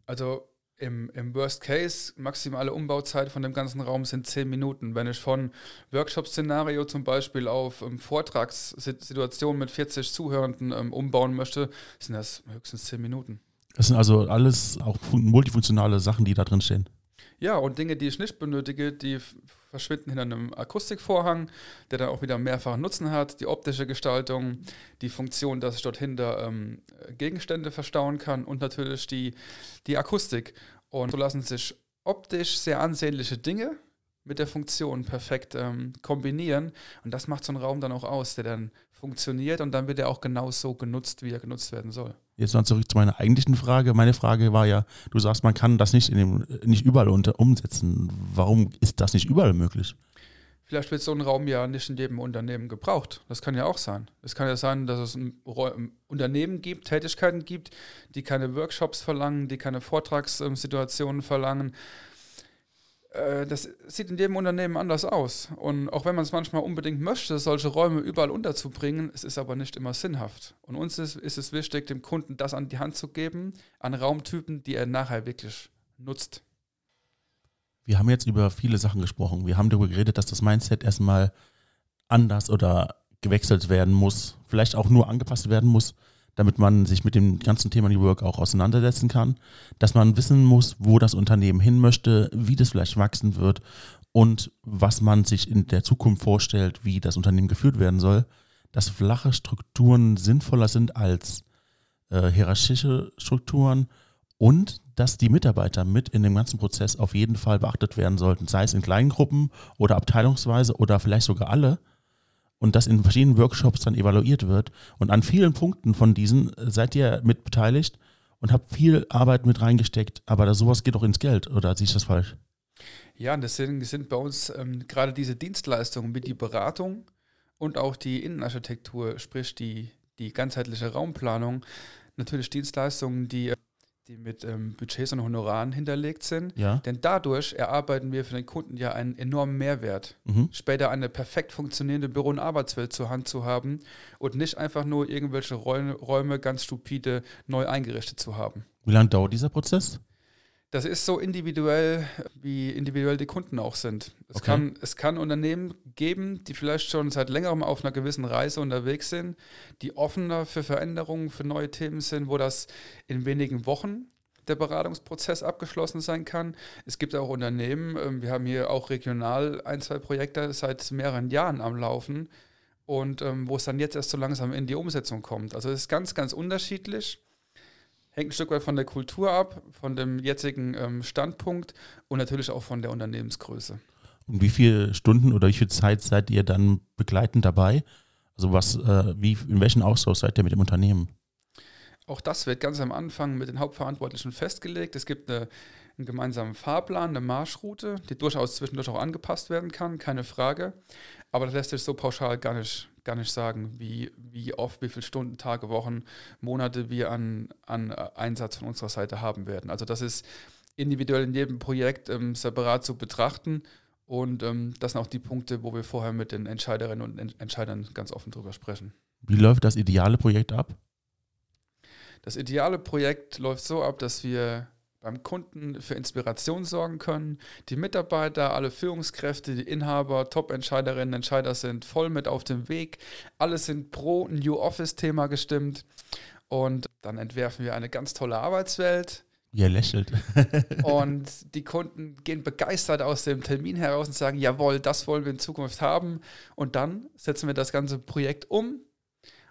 Also im, im Worst Case, maximale Umbauzeit von dem ganzen Raum sind zehn Minuten. Wenn ich von Workshop-Szenario zum Beispiel auf ähm, Vortragssituationen mit 40 Zuhörenden ähm, umbauen möchte, sind das höchstens zehn Minuten. Das sind also alles auch multifunktionale Sachen, die da drin stehen. Ja, und Dinge, die ich nicht benötige, die verschwinden hinter einem Akustikvorhang, der dann auch wieder mehrfachen Nutzen hat. Die optische Gestaltung, die Funktion, dass ich dort hinter ähm, Gegenstände verstauen kann und natürlich die, die Akustik. Und so lassen sich optisch sehr ansehnliche Dinge mit der Funktion perfekt ähm, kombinieren. Und das macht so einen Raum dann auch aus, der dann funktioniert und dann wird er auch genauso genutzt, wie er genutzt werden soll. Jetzt noch zurück zu meiner eigentlichen Frage. Meine Frage war ja, du sagst, man kann das nicht, in dem, nicht überall unter, umsetzen. Warum ist das nicht überall möglich? Vielleicht wird so ein Raum ja nicht in jedem Unternehmen gebraucht. Das kann ja auch sein. Es kann ja sein, dass es ein Unternehmen gibt, Tätigkeiten gibt, die keine Workshops verlangen, die keine Vortragssituationen verlangen, das sieht in jedem Unternehmen anders aus. Und auch wenn man es manchmal unbedingt möchte, solche Räume überall unterzubringen, es ist aber nicht immer sinnhaft. Und uns ist, ist es wichtig, dem Kunden das an die Hand zu geben, an Raumtypen, die er nachher wirklich nutzt. Wir haben jetzt über viele Sachen gesprochen. Wir haben darüber geredet, dass das Mindset erstmal anders oder gewechselt werden muss, vielleicht auch nur angepasst werden muss damit man sich mit dem ganzen Thema New Work auch auseinandersetzen kann, dass man wissen muss, wo das Unternehmen hin möchte, wie das vielleicht wachsen wird und was man sich in der Zukunft vorstellt, wie das Unternehmen geführt werden soll, dass flache Strukturen sinnvoller sind als äh, hierarchische Strukturen und dass die Mitarbeiter mit in dem ganzen Prozess auf jeden Fall beachtet werden sollten, sei es in kleinen Gruppen oder abteilungsweise oder vielleicht sogar alle, und das in verschiedenen Workshops dann evaluiert wird. Und an vielen Punkten von diesen äh, seid ihr mit beteiligt und habt viel Arbeit mit reingesteckt, aber da sowas geht auch ins Geld, oder sehe ich das falsch? Ja, und deswegen sind bei uns ähm, gerade diese Dienstleistungen wie die Beratung und auch die Innenarchitektur, sprich die, die ganzheitliche Raumplanung, natürlich Dienstleistungen, die die mit ähm, Budgets und Honoraren hinterlegt sind. Ja. Denn dadurch erarbeiten wir für den Kunden ja einen enormen Mehrwert. Mhm. Später eine perfekt funktionierende Büro- und Arbeitswelt zur Hand zu haben und nicht einfach nur irgendwelche Räume, Räume ganz stupide neu eingerichtet zu haben. Wie lange dauert dieser Prozess? Das ist so individuell, wie individuell die Kunden auch sind. Es, okay. kann, es kann Unternehmen geben, die vielleicht schon seit längerem auf einer gewissen Reise unterwegs sind, die offener für Veränderungen, für neue Themen sind, wo das in wenigen Wochen der Beratungsprozess abgeschlossen sein kann. Es gibt auch Unternehmen, ähm, wir haben hier auch regional ein, zwei Projekte seit mehreren Jahren am Laufen und ähm, wo es dann jetzt erst so langsam in die Umsetzung kommt. Also es ist ganz, ganz unterschiedlich hängt ein Stück weit von der Kultur ab, von dem jetzigen ähm, Standpunkt und natürlich auch von der Unternehmensgröße. Und wie viele Stunden oder wie viel Zeit seid ihr dann begleitend dabei? Also was, äh, wie, in welchen Austausch seid ihr mit dem Unternehmen? Auch das wird ganz am Anfang mit den Hauptverantwortlichen festgelegt. Es gibt eine, einen gemeinsamen Fahrplan, eine Marschroute, die durchaus zwischendurch auch angepasst werden kann, keine Frage. Aber das lässt sich so pauschal gar nicht, gar nicht sagen, wie, wie oft, wie viele Stunden, Tage, Wochen, Monate wir an, an Einsatz von unserer Seite haben werden. Also das ist individuell in jedem Projekt ähm, separat zu betrachten. Und ähm, das sind auch die Punkte, wo wir vorher mit den Entscheiderinnen und Entscheidern ganz offen drüber sprechen. Wie läuft das ideale Projekt ab? Das ideale Projekt läuft so ab, dass wir beim Kunden für Inspiration sorgen können. Die Mitarbeiter, alle Führungskräfte, die Inhaber, Top-Entscheiderinnen, Entscheider sind voll mit auf dem Weg. Alle sind pro New Office-Thema gestimmt. Und dann entwerfen wir eine ganz tolle Arbeitswelt. Ihr lächelt. und die Kunden gehen begeistert aus dem Termin heraus und sagen, jawohl, das wollen wir in Zukunft haben. Und dann setzen wir das ganze Projekt um,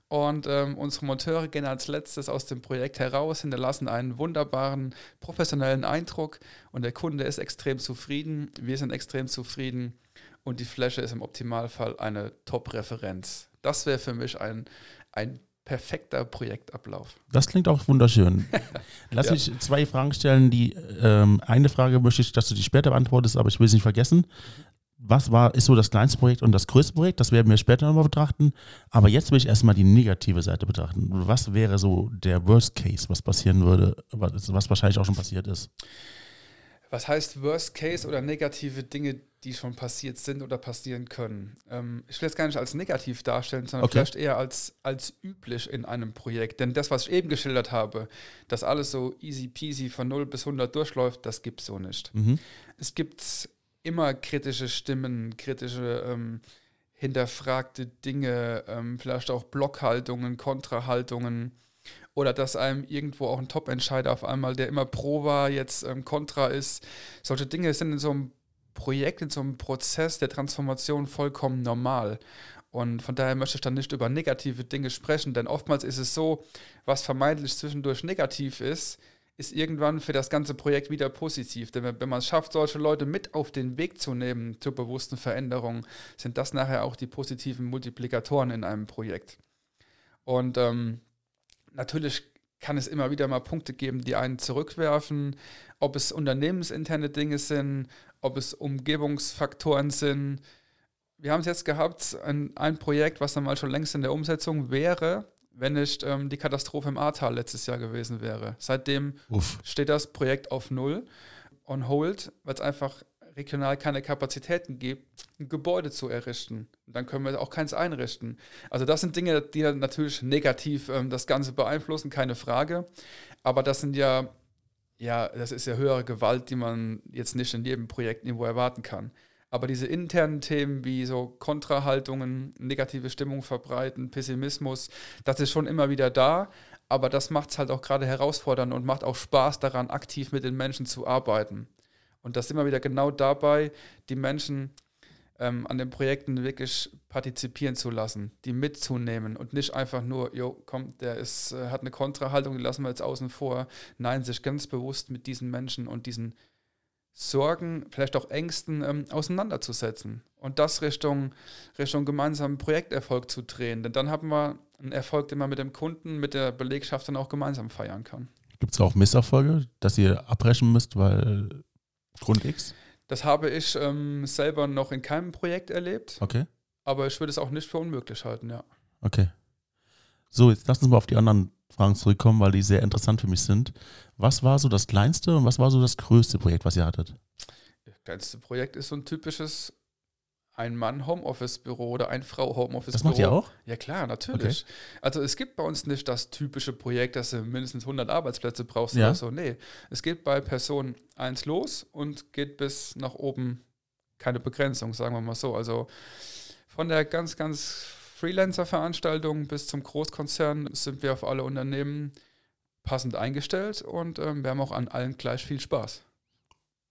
und ähm, unsere Monteure gehen als letztes aus dem Projekt heraus, hinterlassen einen wunderbaren professionellen Eindruck und der Kunde ist extrem zufrieden, wir sind extrem zufrieden und die Fläche ist im Optimalfall eine Top-Referenz. Das wäre für mich ein, ein perfekter Projektablauf. Das klingt auch wunderschön. Lass ja. mich zwei Fragen stellen. Die ähm, eine Frage möchte ich, dass du die später beantwortest, aber ich will es nicht vergessen was war, ist so das kleinste Projekt und das größte Projekt? Das werden wir später nochmal betrachten. Aber jetzt will ich erstmal die negative Seite betrachten. Was wäre so der Worst Case, was passieren würde, was, was wahrscheinlich auch schon passiert ist? Was heißt Worst Case oder negative Dinge, die schon passiert sind oder passieren können? Ähm, ich will es gar nicht als negativ darstellen, sondern okay. vielleicht eher als, als üblich in einem Projekt. Denn das, was ich eben geschildert habe, dass alles so easy peasy von 0 bis 100 durchläuft, das gibt es so nicht. Mhm. Es gibt immer kritische Stimmen, kritische, ähm, hinterfragte Dinge, ähm, vielleicht auch Blockhaltungen, Kontrahaltungen oder dass einem irgendwo auch ein Top-Entscheider auf einmal, der immer pro war, jetzt ähm, kontra ist. Solche Dinge sind in so einem Projekt, in so einem Prozess der Transformation vollkommen normal. Und von daher möchte ich dann nicht über negative Dinge sprechen, denn oftmals ist es so, was vermeintlich zwischendurch negativ ist, ist irgendwann für das ganze Projekt wieder positiv. Denn wenn man es schafft, solche Leute mit auf den Weg zu nehmen zur bewussten Veränderung, sind das nachher auch die positiven Multiplikatoren in einem Projekt. Und ähm, natürlich kann es immer wieder mal Punkte geben, die einen zurückwerfen, ob es unternehmensinterne Dinge sind, ob es Umgebungsfaktoren sind. Wir haben es jetzt gehabt, ein, ein Projekt, was dann mal schon längst in der Umsetzung wäre, wenn nicht ähm, die Katastrophe im Ahrtal letztes Jahr gewesen wäre. Seitdem Uff. steht das Projekt auf Null on hold, weil es einfach regional keine Kapazitäten gibt, ein Gebäude zu errichten. Und dann können wir auch keins einrichten. Also das sind Dinge, die natürlich negativ ähm, das Ganze beeinflussen, keine Frage. Aber das sind ja, ja, das ist ja höhere Gewalt, die man jetzt nicht in jedem Projekt irgendwo erwarten kann. Aber diese internen Themen wie so Kontrahaltungen, negative Stimmung verbreiten, Pessimismus, das ist schon immer wieder da. Aber das macht es halt auch gerade herausfordernd und macht auch Spaß daran, aktiv mit den Menschen zu arbeiten. Und das immer wieder genau dabei, die Menschen ähm, an den Projekten wirklich partizipieren zu lassen, die mitzunehmen und nicht einfach nur, jo, komm, der ist, äh, hat eine Kontrahaltung, die lassen wir jetzt außen vor. Nein, sich ganz bewusst mit diesen Menschen und diesen Sorgen, vielleicht auch Ängsten ähm, auseinanderzusetzen und das Richtung, Richtung gemeinsamen Projekterfolg zu drehen. Denn dann haben wir einen Erfolg, den man mit dem Kunden, mit der Belegschaft dann auch gemeinsam feiern kann. Gibt es auch Misserfolge, dass ihr abbrechen müsst, weil Grund X? Das habe ich ähm, selber noch in keinem Projekt erlebt. Okay. Aber ich würde es auch nicht für unmöglich halten, ja. Okay. So, jetzt lass uns mal auf die anderen Fragen zurückkommen, weil die sehr interessant für mich sind. Was war so das kleinste und was war so das größte Projekt, was ihr hattet? Das kleinste Projekt ist so ein typisches ein-Mann-Homeoffice-Büro oder ein-Frau-Homeoffice-Büro. Das macht ihr auch? Ja, klar, natürlich. Okay. Also es gibt bei uns nicht das typische Projekt, dass du mindestens 100 Arbeitsplätze brauchst ja. oder so. Nee, es geht bei Person 1 los und geht bis nach oben keine Begrenzung, sagen wir mal so. Also von der ganz, ganz Freelancer-Veranstaltung bis zum Großkonzern sind wir auf alle Unternehmen passend eingestellt und ähm, wir haben auch an allen gleich viel Spaß.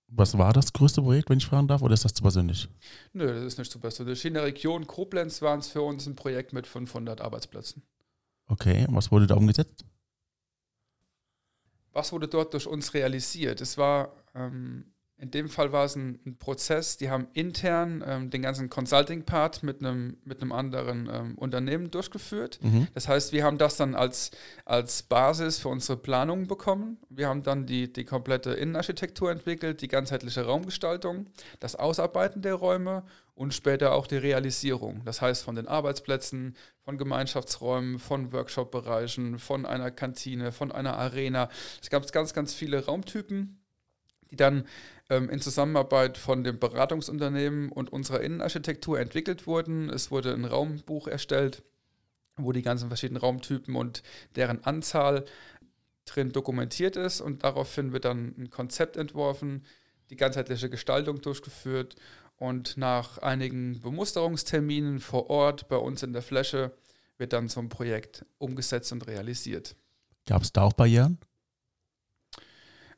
Was war das größte Projekt, wenn ich fragen darf, oder ist das zu persönlich? Nö, das ist nicht zu persönlich. In der Region Koblenz waren es für uns ein Projekt mit 500 Arbeitsplätzen. Okay, und was wurde da umgesetzt? Was wurde dort durch uns realisiert? Es war ähm, in dem Fall war es ein, ein Prozess, die haben intern ähm, den ganzen Consulting-Part mit einem mit anderen ähm, Unternehmen durchgeführt. Mhm. Das heißt, wir haben das dann als, als Basis für unsere Planung bekommen. Wir haben dann die, die komplette Innenarchitektur entwickelt, die ganzheitliche Raumgestaltung, das Ausarbeiten der Räume und später auch die Realisierung. Das heißt, von den Arbeitsplätzen, von Gemeinschaftsräumen, von Workshop-Bereichen, von einer Kantine, von einer Arena. Es gab ganz, ganz viele Raumtypen die dann ähm, in Zusammenarbeit von dem Beratungsunternehmen und unserer Innenarchitektur entwickelt wurden. Es wurde ein Raumbuch erstellt, wo die ganzen verschiedenen Raumtypen und deren Anzahl drin dokumentiert ist und daraufhin wird dann ein Konzept entworfen, die ganzheitliche Gestaltung durchgeführt und nach einigen Bemusterungsterminen vor Ort bei uns in der Fläche wird dann so ein Projekt umgesetzt und realisiert. Gab es da auch Barrieren?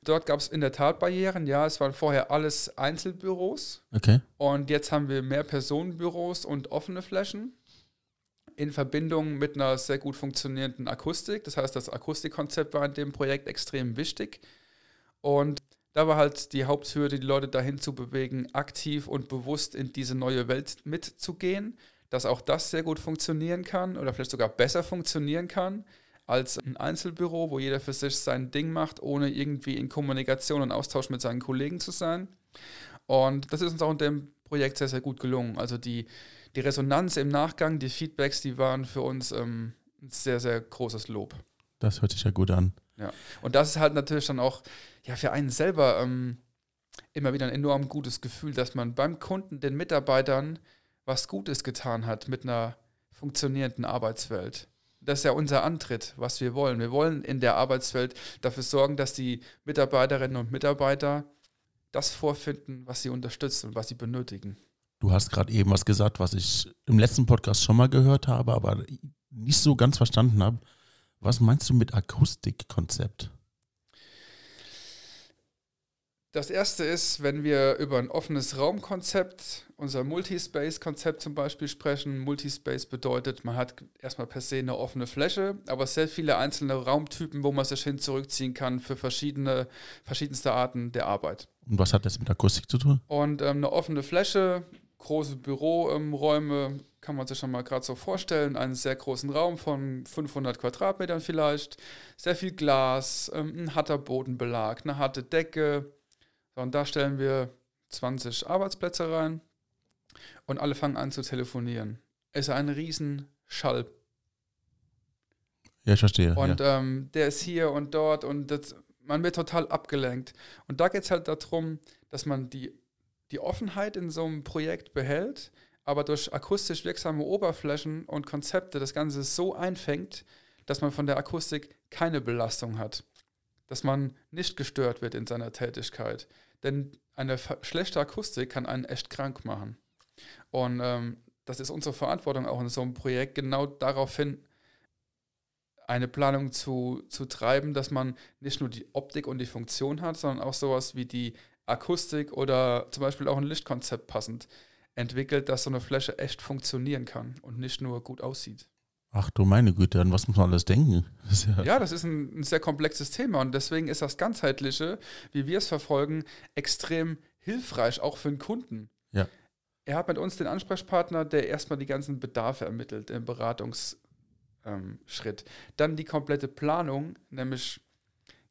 Dort gab es in der Tat Barrieren, ja. Es waren vorher alles Einzelbüros. Okay. Und jetzt haben wir mehr Personenbüros und offene Flächen in Verbindung mit einer sehr gut funktionierenden Akustik. Das heißt, das Akustikkonzept war in dem Projekt extrem wichtig. Und da war halt die Haupthürde, die Leute dahin zu bewegen, aktiv und bewusst in diese neue Welt mitzugehen, dass auch das sehr gut funktionieren kann oder vielleicht sogar besser funktionieren kann als ein Einzelbüro, wo jeder für sich sein Ding macht, ohne irgendwie in Kommunikation und Austausch mit seinen Kollegen zu sein. Und das ist uns auch in dem Projekt sehr, sehr gut gelungen. Also die, die Resonanz im Nachgang, die Feedbacks, die waren für uns ähm, ein sehr, sehr großes Lob. Das hört sich ja gut an. Ja. Und das ist halt natürlich dann auch ja, für einen selber ähm, immer wieder ein enorm gutes Gefühl, dass man beim Kunden, den Mitarbeitern was Gutes getan hat mit einer funktionierenden Arbeitswelt das ist ja unser Antritt, was wir wollen. Wir wollen in der Arbeitswelt dafür sorgen, dass die Mitarbeiterinnen und Mitarbeiter das vorfinden, was sie unterstützen und was sie benötigen. Du hast gerade eben was gesagt, was ich im letzten Podcast schon mal gehört habe, aber nicht so ganz verstanden habe. Was meinst du mit Akustikkonzept? Das erste ist, wenn wir über ein offenes Raumkonzept, unser Multispace-Konzept zum Beispiel sprechen. Multispace bedeutet, man hat erstmal per se eine offene Fläche, aber sehr viele einzelne Raumtypen, wo man sich hin zurückziehen kann für verschiedene, verschiedenste Arten der Arbeit. Und was hat das mit Akustik zu tun? Und ähm, eine offene Fläche, große Büroräume, ähm, kann man sich schon mal gerade so vorstellen. Einen sehr großen Raum von 500 Quadratmetern vielleicht, sehr viel Glas, ähm, ein harter Bodenbelag, eine harte Decke und da stellen wir 20 Arbeitsplätze rein und alle fangen an zu telefonieren. Es ist ein Riesenschall. Ja, ich verstehe. Und ja. ähm, der ist hier und dort und das, man wird total abgelenkt. Und da geht es halt darum, dass man die, die Offenheit in so einem Projekt behält, aber durch akustisch wirksame Oberflächen und Konzepte das Ganze so einfängt, dass man von der Akustik keine Belastung hat. Dass man nicht gestört wird in seiner Tätigkeit. Denn eine schlechte Akustik kann einen echt krank machen. Und ähm, das ist unsere Verantwortung auch in so einem Projekt, genau daraufhin eine Planung zu, zu treiben, dass man nicht nur die Optik und die Funktion hat, sondern auch sowas wie die Akustik oder zum Beispiel auch ein Lichtkonzept passend entwickelt, dass so eine Fläche echt funktionieren kann und nicht nur gut aussieht. Ach du meine Güte, an was muss man alles denken? Das ja, ja, das ist ein, ein, sehr komplexes Thema und deswegen ist das Ganzheitliche, wie wir es verfolgen, extrem hilfreich, auch für den Kunden. Ja. Er hat mit uns den Ansprechpartner, der erstmal die ganzen Bedarfe ermittelt im Beratungsschritt. Ähm, Dann die komplette Planung, nämlich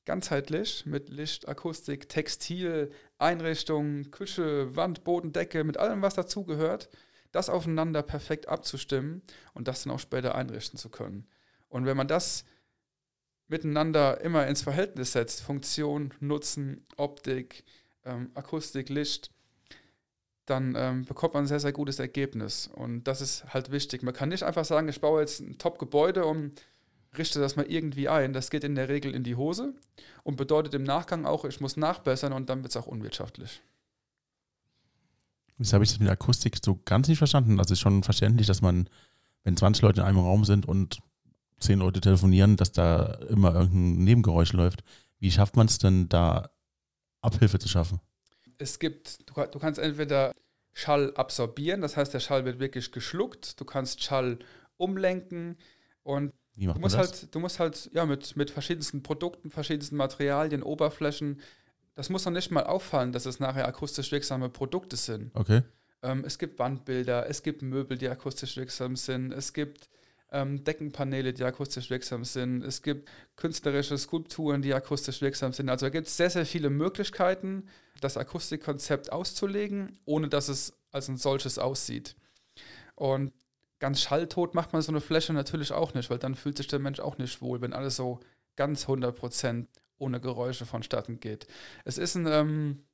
ganzheitlich mit Licht, Akustik, Textil, Einrichtung, Küche, Wand, Boden, Decke, mit allem, was dazugehört das aufeinander perfekt abzustimmen und das dann auch später einrichten zu können. Und wenn man das miteinander immer ins Verhältnis setzt, Funktion, Nutzen, Optik, ähm, Akustik, Licht, dann ähm, bekommt man ein sehr, sehr gutes Ergebnis. Und das ist halt wichtig. Man kann nicht einfach sagen, ich baue jetzt ein Top-Gebäude und richte das mal irgendwie ein. Das geht in der Regel in die Hose und bedeutet im Nachgang auch, ich muss nachbessern und dann wird es auch unwirtschaftlich. Jetzt habe ich das mit der Akustik so ganz nicht verstanden. Also ist schon verständlich, dass man, wenn 20 Leute in einem Raum sind und 10 Leute telefonieren, dass da immer irgendein Nebengeräusch läuft. Wie schafft man es denn da, Abhilfe zu schaffen? Es gibt, du, du kannst entweder Schall absorbieren, das heißt, der Schall wird wirklich geschluckt. Du kannst Schall umlenken und du musst halt, du musst halt ja, mit, mit verschiedensten Produkten, verschiedensten Materialien, Oberflächen das muss noch nicht mal auffallen, dass es nachher akustisch wirksame Produkte sind. Okay. Ähm, es gibt Wandbilder, es gibt Möbel, die akustisch wirksam sind, es gibt ähm, Deckenpaneele, die akustisch wirksam sind, es gibt künstlerische Skulpturen, die akustisch wirksam sind. Also da gibt es sehr, sehr viele Möglichkeiten, das Akustikkonzept auszulegen, ohne dass es als ein solches aussieht. Und ganz schalltot macht man so eine Fläche natürlich auch nicht, weil dann fühlt sich der Mensch auch nicht wohl, wenn alles so ganz 100% ohne Geräusche vonstatten geht. Es ist ein, ähm,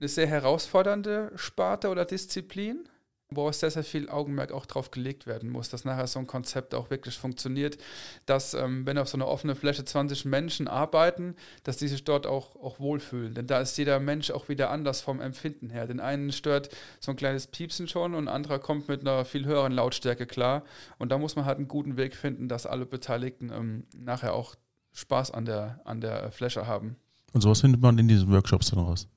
eine sehr herausfordernde Sparte oder Disziplin, wo sehr, sehr viel Augenmerk auch drauf gelegt werden muss, dass nachher so ein Konzept auch wirklich funktioniert, dass ähm, wenn auf so einer offenen Fläche 20 Menschen arbeiten, dass die sich dort auch, auch wohlfühlen. Denn da ist jeder Mensch auch wieder anders vom Empfinden her. Den einen stört so ein kleines Piepsen schon und ein anderer kommt mit einer viel höheren Lautstärke klar. Und da muss man halt einen guten Weg finden, dass alle Beteiligten ähm, nachher auch Spaß an der, an der Fläche haben. Und sowas findet man in diesen Workshops dann raus?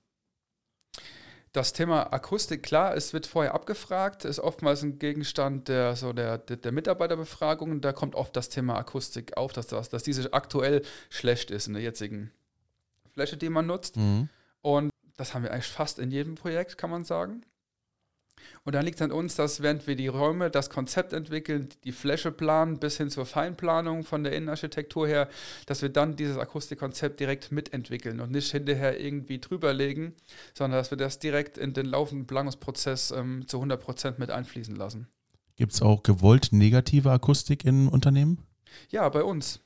Das Thema Akustik, klar, es wird vorher abgefragt, ist oftmals ein Gegenstand der, so der, der, der Mitarbeiterbefragungen. Da kommt oft das Thema Akustik auf, dass, das, dass diese aktuell schlecht ist in der jetzigen Fläche, die man nutzt. Mhm. Und das haben wir eigentlich fast in jedem Projekt, kann man sagen. Und dann liegt es an uns, dass während wir die Räume, das Konzept entwickeln, die Fläche planen, bis hin zur Feinplanung von der Innenarchitektur her, dass wir dann dieses Akustikkonzept direkt mitentwickeln und nicht hinterher irgendwie drüberlegen, sondern dass wir das direkt in den laufenden Planungsprozess ähm, zu 100 Prozent mit einfließen lassen. Gibt es auch gewollt negative Akustik in Unternehmen? Ja, bei uns.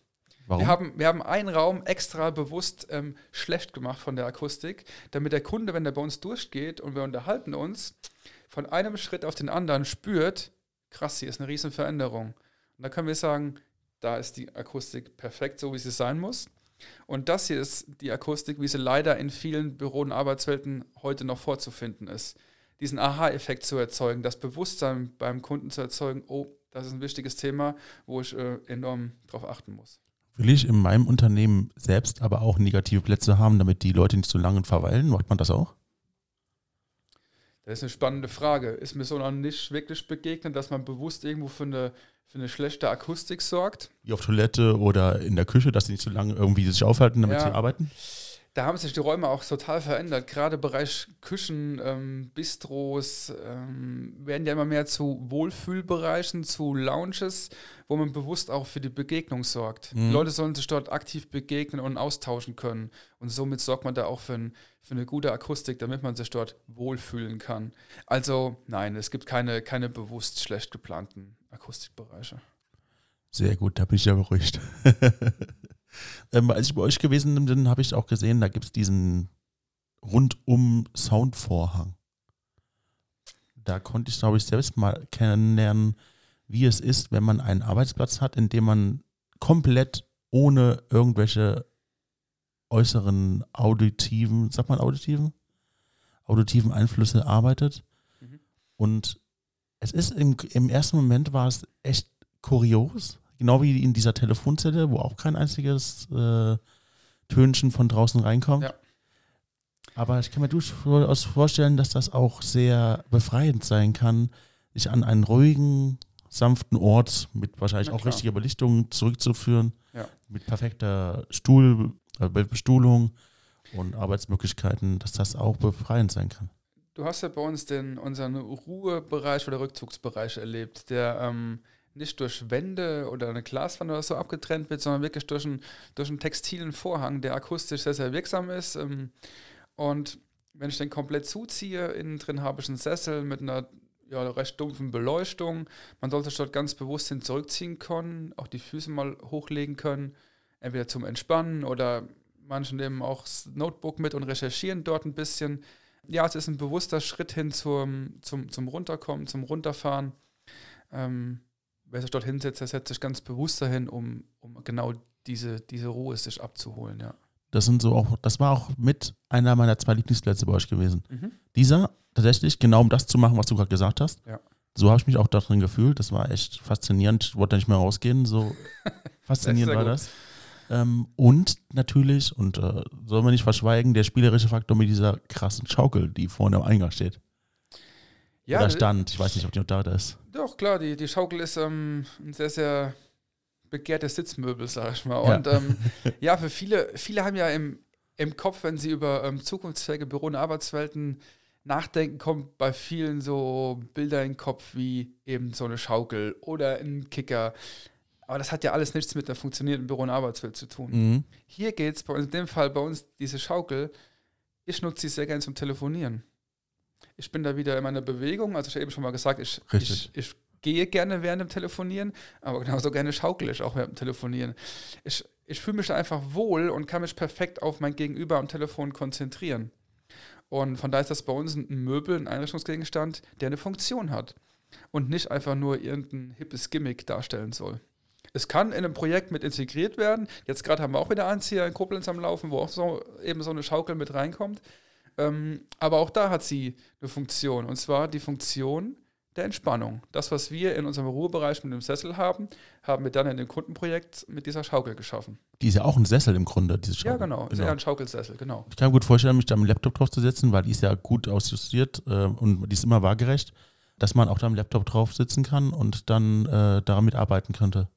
Warum? Wir haben, wir haben einen Raum extra bewusst ähm, schlecht gemacht von der Akustik, damit der Kunde, wenn er bei uns durchgeht und wir unterhalten uns, von einem Schritt auf den anderen spürt, krass, hier ist eine riesen Veränderung. Und da können wir sagen, da ist die Akustik perfekt, so wie sie sein muss. Und das hier ist die Akustik, wie sie leider in vielen Büro- und Arbeitswelten heute noch vorzufinden ist. Diesen Aha-Effekt zu erzeugen, das Bewusstsein beim Kunden zu erzeugen, oh, das ist ein wichtiges Thema, wo ich äh, enorm darauf achten muss. Will ich in meinem Unternehmen selbst aber auch negative Plätze haben, damit die Leute nicht so lange verweilen? Macht man das auch? Das ist eine spannende Frage. Ist mir so noch nicht wirklich begegnet, dass man bewusst irgendwo für eine, für eine schlechte Akustik sorgt? Wie auf Toilette oder in der Küche, dass sie nicht so lange irgendwie sich aufhalten, damit ja. sie arbeiten? Da haben sich die Räume auch total verändert. Gerade Bereich Küchen, ähm, Bistros ähm, werden ja immer mehr zu Wohlfühlbereichen, zu Lounges, wo man bewusst auch für die Begegnung sorgt. Mhm. Die Leute sollen sich dort aktiv begegnen und austauschen können. Und somit sorgt man da auch für, ein, für eine gute Akustik, damit man sich dort wohlfühlen kann. Also nein, es gibt keine, keine bewusst schlecht geplanten Akustikbereiche. Sehr gut, da bin ich ja beruhigt. Ähm, als ich bei euch gewesen bin, habe ich auch gesehen, da gibt es diesen rundum Soundvorhang. Da konnte ich, glaube ich, selbst mal kennenlernen, wie es ist, wenn man einen Arbeitsplatz hat, in dem man komplett ohne irgendwelche äußeren auditiven, sagt man auditiven? Auditiven Einflüsse arbeitet. Mhm. Und es ist im, im ersten Moment war es echt kurios, Genau wie in dieser Telefonzelle, wo auch kein einziges äh, Tönchen von draußen reinkommt. Ja. Aber ich kann mir durchaus vorstellen, dass das auch sehr befreiend sein kann, sich an einen ruhigen, sanften Ort mit wahrscheinlich auch richtiger Belichtung zurückzuführen, ja. mit perfekter Stuhl, äh, Bestuhlung und Arbeitsmöglichkeiten, dass das auch befreiend sein kann. Du hast ja bei uns den, unseren Ruhebereich oder Rückzugsbereich erlebt, der ähm, nicht durch Wände oder eine Glaswand oder so abgetrennt wird, sondern wirklich durch einen, durch einen textilen Vorhang, der akustisch sehr, sehr wirksam ist. Ähm, und wenn ich den komplett zuziehe, innen drin habe ich einen Sessel mit einer ja, recht dumpfen Beleuchtung. Man sollte sich dort ganz bewusst hin zurückziehen können, auch die Füße mal hochlegen können, entweder zum Entspannen oder manche nehmen auch das Notebook mit und recherchieren dort ein bisschen. Ja, es ist ein bewusster Schritt hin zum, zum, zum Runterkommen, zum Runterfahren. Ähm, wer sich dort hinsetzt, der setzt sich ganz bewusst dahin, um, um genau diese, diese Ruhe sich abzuholen, ja. Das sind so auch, das war auch mit einer meiner zwei Lieblingsplätze bei euch gewesen. Mhm. Dieser, tatsächlich, genau um das zu machen, was du gerade gesagt hast. Ja. So habe ich mich auch darin gefühlt. Das war echt faszinierend. Ich wollte nicht mehr rausgehen. So faszinierend war gut. das. Ähm, und natürlich, und äh, soll man nicht verschweigen, der spielerische Faktor mit dieser krassen Schaukel, die vorne am Eingang steht. Ja, Oder stand. Ich weiß nicht, ob die noch da ist. Doch, klar, die, die Schaukel ist ähm, ein sehr, sehr begehrtes Sitzmöbel, sag ich mal. Ja. Und ähm, ja, für viele, viele haben ja im, im Kopf, wenn sie über ähm, zukunftsfähige Büro- und Arbeitswelten nachdenken, kommt bei vielen so Bilder in den Kopf wie eben so eine Schaukel oder ein Kicker. Aber das hat ja alles nichts mit einer funktionierenden Büro- und Arbeitswelt zu tun. Mhm. Hier geht es in dem Fall bei uns diese Schaukel. Ich nutze sie sehr gerne zum Telefonieren ich bin da wieder in meiner Bewegung. Also ich habe eben schon mal gesagt, ich, ich, ich, gehe gerne während dem Telefonieren, aber genauso gerne schaukel ich auch während dem Telefonieren. Ich, ich fühle mich da einfach wohl und kann mich perfekt auf mein Gegenüber am Telefon konzentrieren. Und von daher ist das bei uns ein Möbel, ein Einrichtungsgegenstand, der eine Funktion hat und nicht einfach nur irgendein hippes Gimmick darstellen soll. Es kann in einem Projekt mit integriert werden. Jetzt gerade haben wir auch wieder eins hier in Koblenz am Laufen, wo auch so, eben so eine Schaukel mit reinkommt. Ähm, aber auch da hat sie eine Funktion. Und zwar die Funktion der Entspannung. Das, was wir in unserem Ruhebereich mit dem Sessel haben, haben wir dann in dem Kundenprojekt mit dieser Schaukel geschaffen. Die ist ja auch ein Sessel im Grunde, diese Schaukel. Ja, genau. Ist eher ein Schaukelsessel, genau. Ich kann mir gut vorstellen, mich da mit dem Laptop drauf zu setzen, weil die ist ja gut ausjustiert äh, und die ist immer waagerecht, dass man auch da am Laptop drauf sitzen kann und dann äh, damit arbeiten könnte.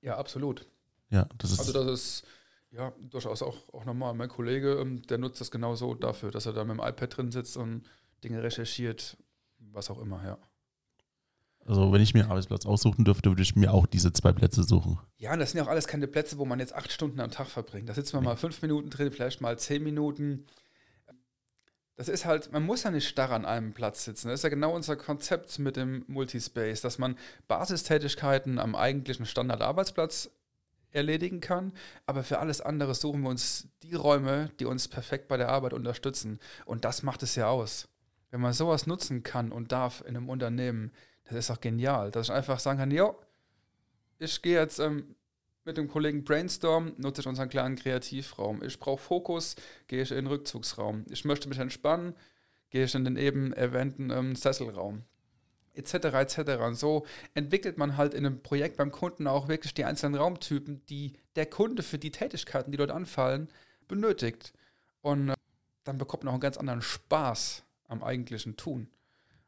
Ja, absolut. Ja, das ist. Also, das ist ja durchaus auch, auch normal. Mein Kollege, ähm, der nutzt das genauso dafür, dass er da mit dem iPad drin sitzt und Dinge recherchiert, was auch immer, ja. Also wenn ich mir einen Arbeitsplatz aussuchen dürfte, würde ich mir auch diese zwei Plätze suchen. Ja, und das sind ja auch alles keine Plätze, wo man jetzt acht Stunden am Tag verbringt. Da sitzt man nee. mal fünf Minuten drin, vielleicht mal zehn Minuten. Das ist halt, man muss ja nicht starr an einem Platz sitzen. Das ist ja genau unser Konzept mit dem Multispace, dass man Basistätigkeiten am eigentlichen Standardarbeitsplatz erledigen kann, aber für alles andere suchen wir uns die Räume, die uns perfekt bei der Arbeit unterstützen. Und das macht es ja aus. Wenn man sowas nutzen kann und darf in einem Unternehmen, das ist doch genial, dass ich einfach sagen kann, jo, ich gehe jetzt ähm, mit dem Kollegen Brainstorm, nutze ich unseren kleinen Kreativraum. Ich brauche Fokus, gehe ich in den Rückzugsraum. Ich möchte mich entspannen, gehe ich in den eben erwähnten ähm, Sesselraum. Etc. etc. Und so entwickelt man halt in einem Projekt beim Kunden auch wirklich die einzelnen Raumtypen, die der Kunde für die Tätigkeiten, die dort anfallen, benötigt. Und äh, dann bekommt man auch einen ganz anderen Spaß am eigentlichen Tun.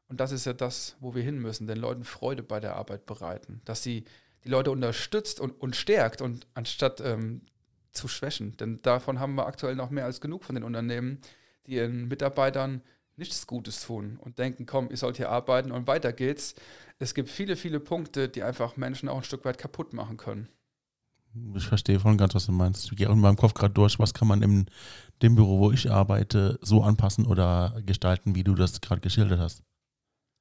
Und das ist ja das, wo wir hin müssen, den Leuten Freude bei der Arbeit bereiten, dass sie die Leute unterstützt und, und stärkt und anstatt ähm, zu schwächen. Denn davon haben wir aktuell noch mehr als genug von den Unternehmen, die ihren Mitarbeitern nichts Gutes tun und denken, komm, ihr sollt hier arbeiten und weiter geht's. Es gibt viele, viele Punkte, die einfach Menschen auch ein Stück weit kaputt machen können. Ich verstehe voll ganz, was du meinst. Ich gehe in meinem Kopf gerade durch, was kann man in dem Büro, wo ich arbeite, so anpassen oder gestalten, wie du das gerade geschildert hast.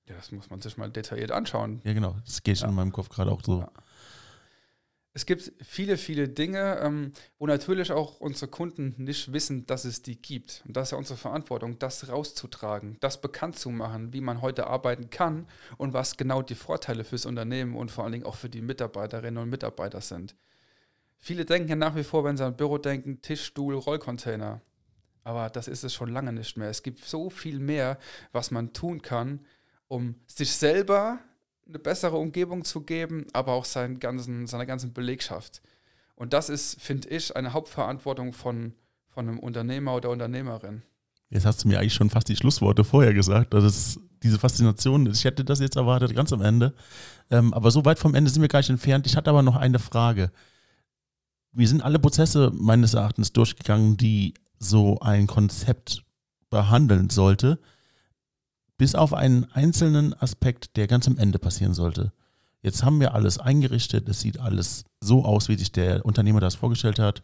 Ja, das muss man sich mal detailliert anschauen. Ja, genau. Das geht ja. in meinem Kopf gerade auch so. Ja. Es gibt viele, viele Dinge, ähm, wo natürlich auch unsere Kunden nicht wissen, dass es die gibt. Und das ist ja unsere Verantwortung, das rauszutragen, das bekannt zu machen, wie man heute arbeiten kann und was genau die Vorteile fürs Unternehmen und vor allen Dingen auch für die Mitarbeiterinnen und Mitarbeiter sind. Viele denken ja nach wie vor, wenn sie an Büro denken, Tisch, Stuhl, Rollcontainer. Aber das ist es schon lange nicht mehr. Es gibt so viel mehr, was man tun kann, um sich selber eine bessere Umgebung zu geben, aber auch seinen ganzen, seiner ganzen Belegschaft. Und das ist, finde ich, eine Hauptverantwortung von, von einem Unternehmer oder Unternehmerin. Jetzt hast du mir eigentlich schon fast die Schlussworte vorher gesagt. Das ist diese Faszination. Ich hätte das jetzt erwartet, ganz am Ende. Ähm, aber so weit vom Ende sind wir gar nicht entfernt. Ich hatte aber noch eine Frage wir sind alle Prozesse meines Erachtens durchgegangen, die so ein Konzept behandeln sollte, bis auf einen einzelnen Aspekt, der ganz am Ende passieren sollte. Jetzt haben wir alles eingerichtet, es sieht alles so aus, wie sich der Unternehmer das vorgestellt hat.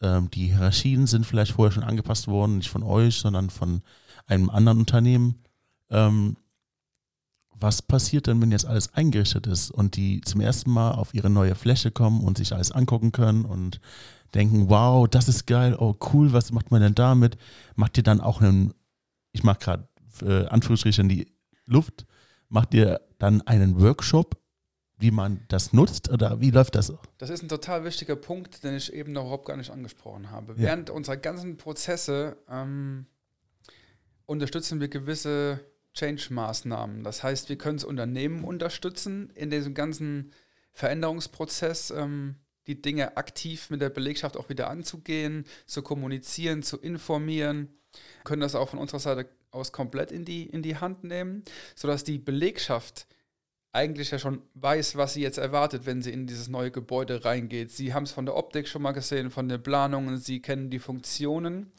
Ähm, die Hierarchien sind vielleicht vorher schon angepasst worden, nicht von euch, sondern von einem anderen Unternehmen. Ähm, was passiert denn, wenn jetzt alles eingerichtet ist und die zum ersten Mal auf ihre neue Fläche kommen und sich alles angucken können und denken, wow, das ist geil, oh cool, was macht man denn damit? Macht ihr dann auch einen, ich mache gerade äh, Anführungsstriche in die Luft, macht ihr dann einen Workshop, wie man das nutzt oder wie läuft das? Das ist ein total wichtiger Punkt, den ich eben noch überhaupt gar nicht angesprochen habe. Ja. Während unserer ganzen Prozesse ähm, unterstützen wir gewisse Change-Maßnahmen. Das heißt, wir können das Unternehmen unterstützen in diesem ganzen Veränderungsprozess, ähm, die Dinge aktiv mit der Belegschaft auch wieder anzugehen, zu kommunizieren, zu informieren. Können das auch von unserer Seite aus komplett in die, in die Hand nehmen, sodass die Belegschaft eigentlich ja schon weiß, was sie jetzt erwartet, wenn sie in dieses neue Gebäude reingeht. Sie haben es von der Optik schon mal gesehen, von den Planungen, sie kennen die Funktionen.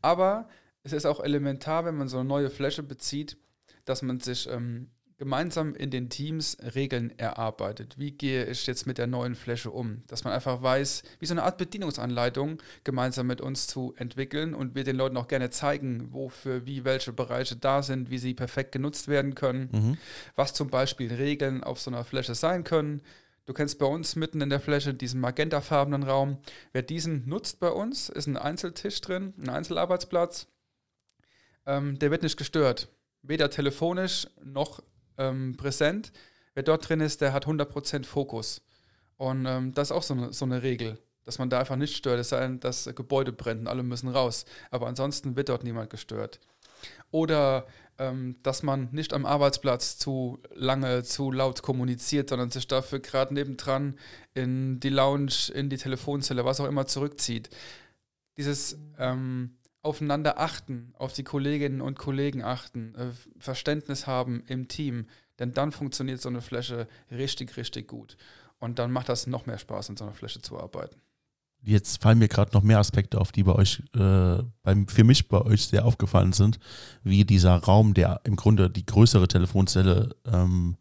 Aber es ist auch elementar, wenn man so eine neue Fläche bezieht, dass man sich ähm, gemeinsam in den Teams Regeln erarbeitet. Wie gehe ich jetzt mit der neuen Fläche um? Dass man einfach weiß, wie so eine Art Bedienungsanleitung gemeinsam mit uns zu entwickeln und wir den Leuten auch gerne zeigen, wofür wie welche Bereiche da sind, wie sie perfekt genutzt werden können, mhm. was zum Beispiel Regeln auf so einer Fläche sein können. Du kennst bei uns mitten in der Fläche diesen magentafarbenen Raum. Wer diesen nutzt bei uns, ist ein Einzeltisch drin, ein Einzelarbeitsplatz ähm, der wird nicht gestört. Weder telefonisch noch ähm, präsent. Wer dort drin ist, der hat 100% Fokus. Und ähm, das ist auch so eine, so eine Regel, dass man da einfach nicht stört. Es sei denn, das Gebäude brennt und alle müssen raus. Aber ansonsten wird dort niemand gestört. Oder ähm, dass man nicht am Arbeitsplatz zu lange, zu laut kommuniziert, sondern sich dafür gerade nebendran in die Lounge, in die Telefonzelle, was auch immer zurückzieht. Dieses ähm, Aufeinander achten, auf die Kolleginnen und Kollegen achten, äh, Verständnis haben im Team, denn dann funktioniert so eine Fläche richtig, richtig gut. Und dann macht das noch mehr Spaß, in so einer Fläche zu arbeiten. Jetzt fallen mir gerade noch mehr Aspekte auf, die bei euch, äh, beim, für mich bei euch sehr aufgefallen sind, wie dieser Raum, der im Grunde die größere Telefonzelle ähm,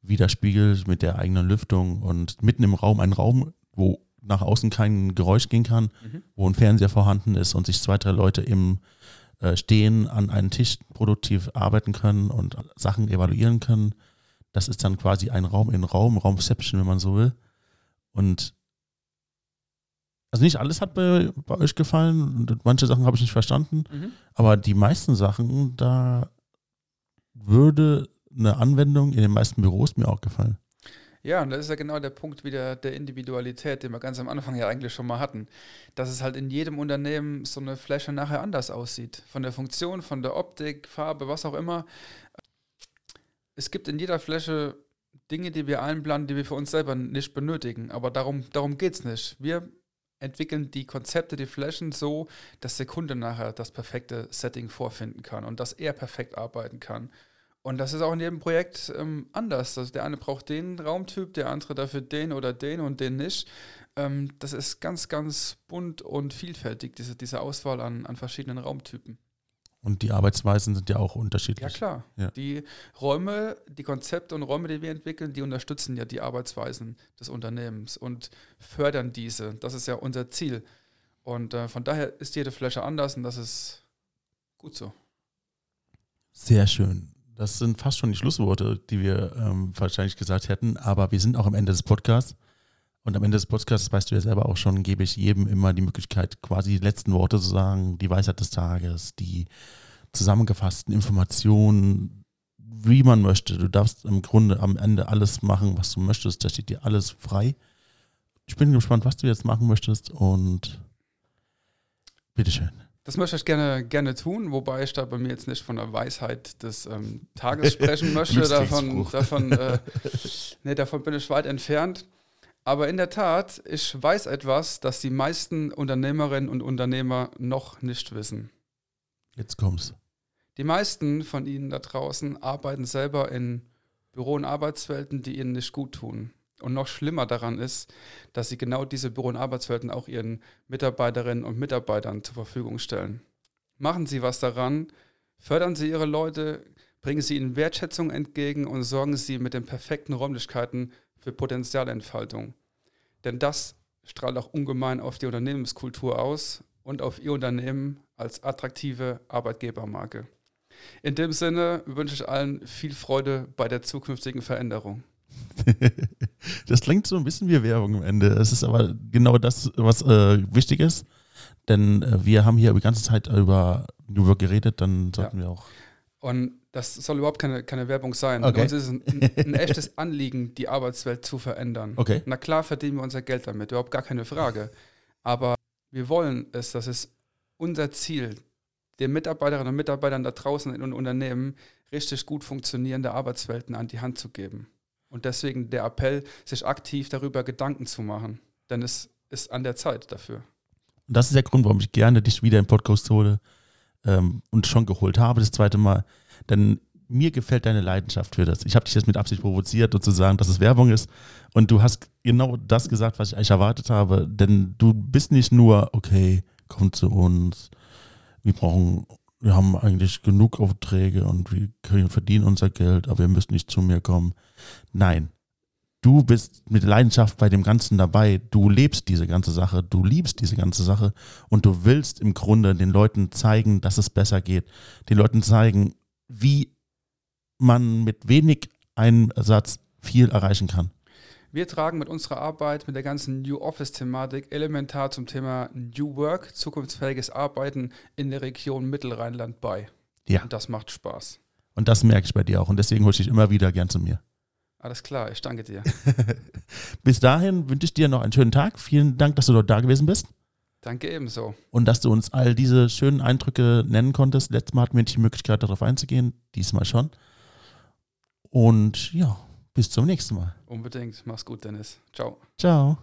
widerspiegelt mit der eigenen Lüftung und mitten im Raum ein Raum, wo nach außen kein Geräusch gehen kann, mhm. wo ein Fernseher vorhanden ist und sich zwei, drei Leute im äh, Stehen an einem Tisch produktiv arbeiten können und Sachen evaluieren können. Das ist dann quasi ein Raum in Raum, Raumception, wenn man so will. Und also nicht alles hat bei, bei euch gefallen und manche Sachen habe ich nicht verstanden, mhm. aber die meisten Sachen, da würde eine Anwendung in den meisten Büros mir auch gefallen. Ja, und das ist ja genau der Punkt wieder der Individualität, den wir ganz am Anfang ja eigentlich schon mal hatten. Dass es halt in jedem Unternehmen so eine Fläche nachher anders aussieht. Von der Funktion, von der Optik, Farbe, was auch immer. Es gibt in jeder Fläche Dinge, die wir einplanen, die wir für uns selber nicht benötigen. Aber darum, darum geht es nicht. Wir entwickeln die Konzepte, die Flächen so, dass der Kunde nachher das perfekte Setting vorfinden kann und dass er perfekt arbeiten kann. Und das ist auch in jedem Projekt ähm, anders. Also der eine braucht den Raumtyp, der andere dafür den oder den und den nicht. Ähm, das ist ganz, ganz bunt und vielfältig, diese, diese Auswahl an, an verschiedenen Raumtypen. Und die Arbeitsweisen sind ja auch unterschiedlich. Ja, klar. Ja. Die Räume, die Konzepte und Räume, die wir entwickeln, die unterstützen ja die Arbeitsweisen des Unternehmens und fördern diese. Das ist ja unser Ziel. Und äh, von daher ist jede Fläche anders und das ist gut so. Sehr schön. Das sind fast schon die Schlussworte, die wir ähm, wahrscheinlich gesagt hätten, aber wir sind auch am Ende des Podcasts. Und am Ende des Podcasts, weißt du ja selber auch schon, gebe ich jedem immer die Möglichkeit, quasi die letzten Worte zu sagen, die Weisheit des Tages, die zusammengefassten Informationen, wie man möchte. Du darfst im Grunde am Ende alles machen, was du möchtest. Da steht dir alles frei. Ich bin gespannt, was du jetzt machen möchtest und bitteschön. Das möchte ich gerne, gerne tun, wobei ich da bei mir jetzt nicht von der Weisheit des ähm, Tages sprechen möchte. davon, davon, äh, nee, davon bin ich weit entfernt. Aber in der Tat, ich weiß etwas, das die meisten Unternehmerinnen und Unternehmer noch nicht wissen. Jetzt kommt's. Die meisten von Ihnen da draußen arbeiten selber in Büro- und Arbeitswelten, die Ihnen nicht gut tun. Und noch schlimmer daran ist, dass Sie genau diese Büro- und Arbeitswelten auch Ihren Mitarbeiterinnen und Mitarbeitern zur Verfügung stellen. Machen Sie was daran, fördern Sie Ihre Leute, bringen Sie ihnen Wertschätzung entgegen und sorgen Sie mit den perfekten Räumlichkeiten für Potenzialentfaltung. Denn das strahlt auch ungemein auf die Unternehmenskultur aus und auf Ihr Unternehmen als attraktive Arbeitgebermarke. In dem Sinne wünsche ich allen viel Freude bei der zukünftigen Veränderung. das klingt so ein bisschen wie Werbung am Ende. Es ist aber genau das, was äh, wichtig ist. Denn äh, wir haben hier die ganze Zeit über New Work geredet, dann sollten ja. wir auch. Und das soll überhaupt keine, keine Werbung sein. Okay. Uns ist es ein, ein, echtes Anliegen, die Arbeitswelt zu verändern. Okay. Na klar verdienen wir unser Geld damit, überhaupt gar keine Frage. Aber wir wollen es, das ist unser Ziel, den Mitarbeiterinnen und Mitarbeitern da draußen in den Unternehmen richtig gut funktionierende Arbeitswelten an die Hand zu geben. Und deswegen der Appell, sich aktiv darüber Gedanken zu machen. Denn es ist an der Zeit dafür. Und das ist der Grund, warum ich gerne dich wieder im Podcast hole ähm, und schon geholt habe, das zweite Mal denn mir gefällt deine Leidenschaft für das. Ich habe dich jetzt mit Absicht provoziert, sozusagen, dass es Werbung ist. Und du hast genau das gesagt, was ich eigentlich erwartet habe. Denn du bist nicht nur, okay, komm zu uns, wir brauchen, wir haben eigentlich genug Aufträge und wir können verdienen unser Geld, aber ihr müsst nicht zu mir kommen. Nein, du bist mit Leidenschaft bei dem Ganzen dabei. Du lebst diese ganze Sache, du liebst diese ganze Sache und du willst im Grunde den Leuten zeigen, dass es besser geht. Den Leuten zeigen, wie man mit wenig Einsatz viel erreichen kann. Wir tragen mit unserer Arbeit, mit der ganzen New Office-Thematik elementar zum Thema New Work, zukunftsfähiges Arbeiten in der Region Mittelrheinland bei. Ja. Und das macht Spaß. Und das merke ich bei dir auch. Und deswegen hole ich dich immer wieder gern zu mir. Alles klar, ich danke dir. Bis dahin wünsche ich dir noch einen schönen Tag. Vielen Dank, dass du dort da gewesen bist. Danke ebenso. Und dass du uns all diese schönen Eindrücke nennen konntest. Letztes Mal hatten wir nicht die Möglichkeit, darauf einzugehen. Diesmal schon. Und ja, bis zum nächsten Mal. Unbedingt. Mach's gut, Dennis. Ciao. Ciao.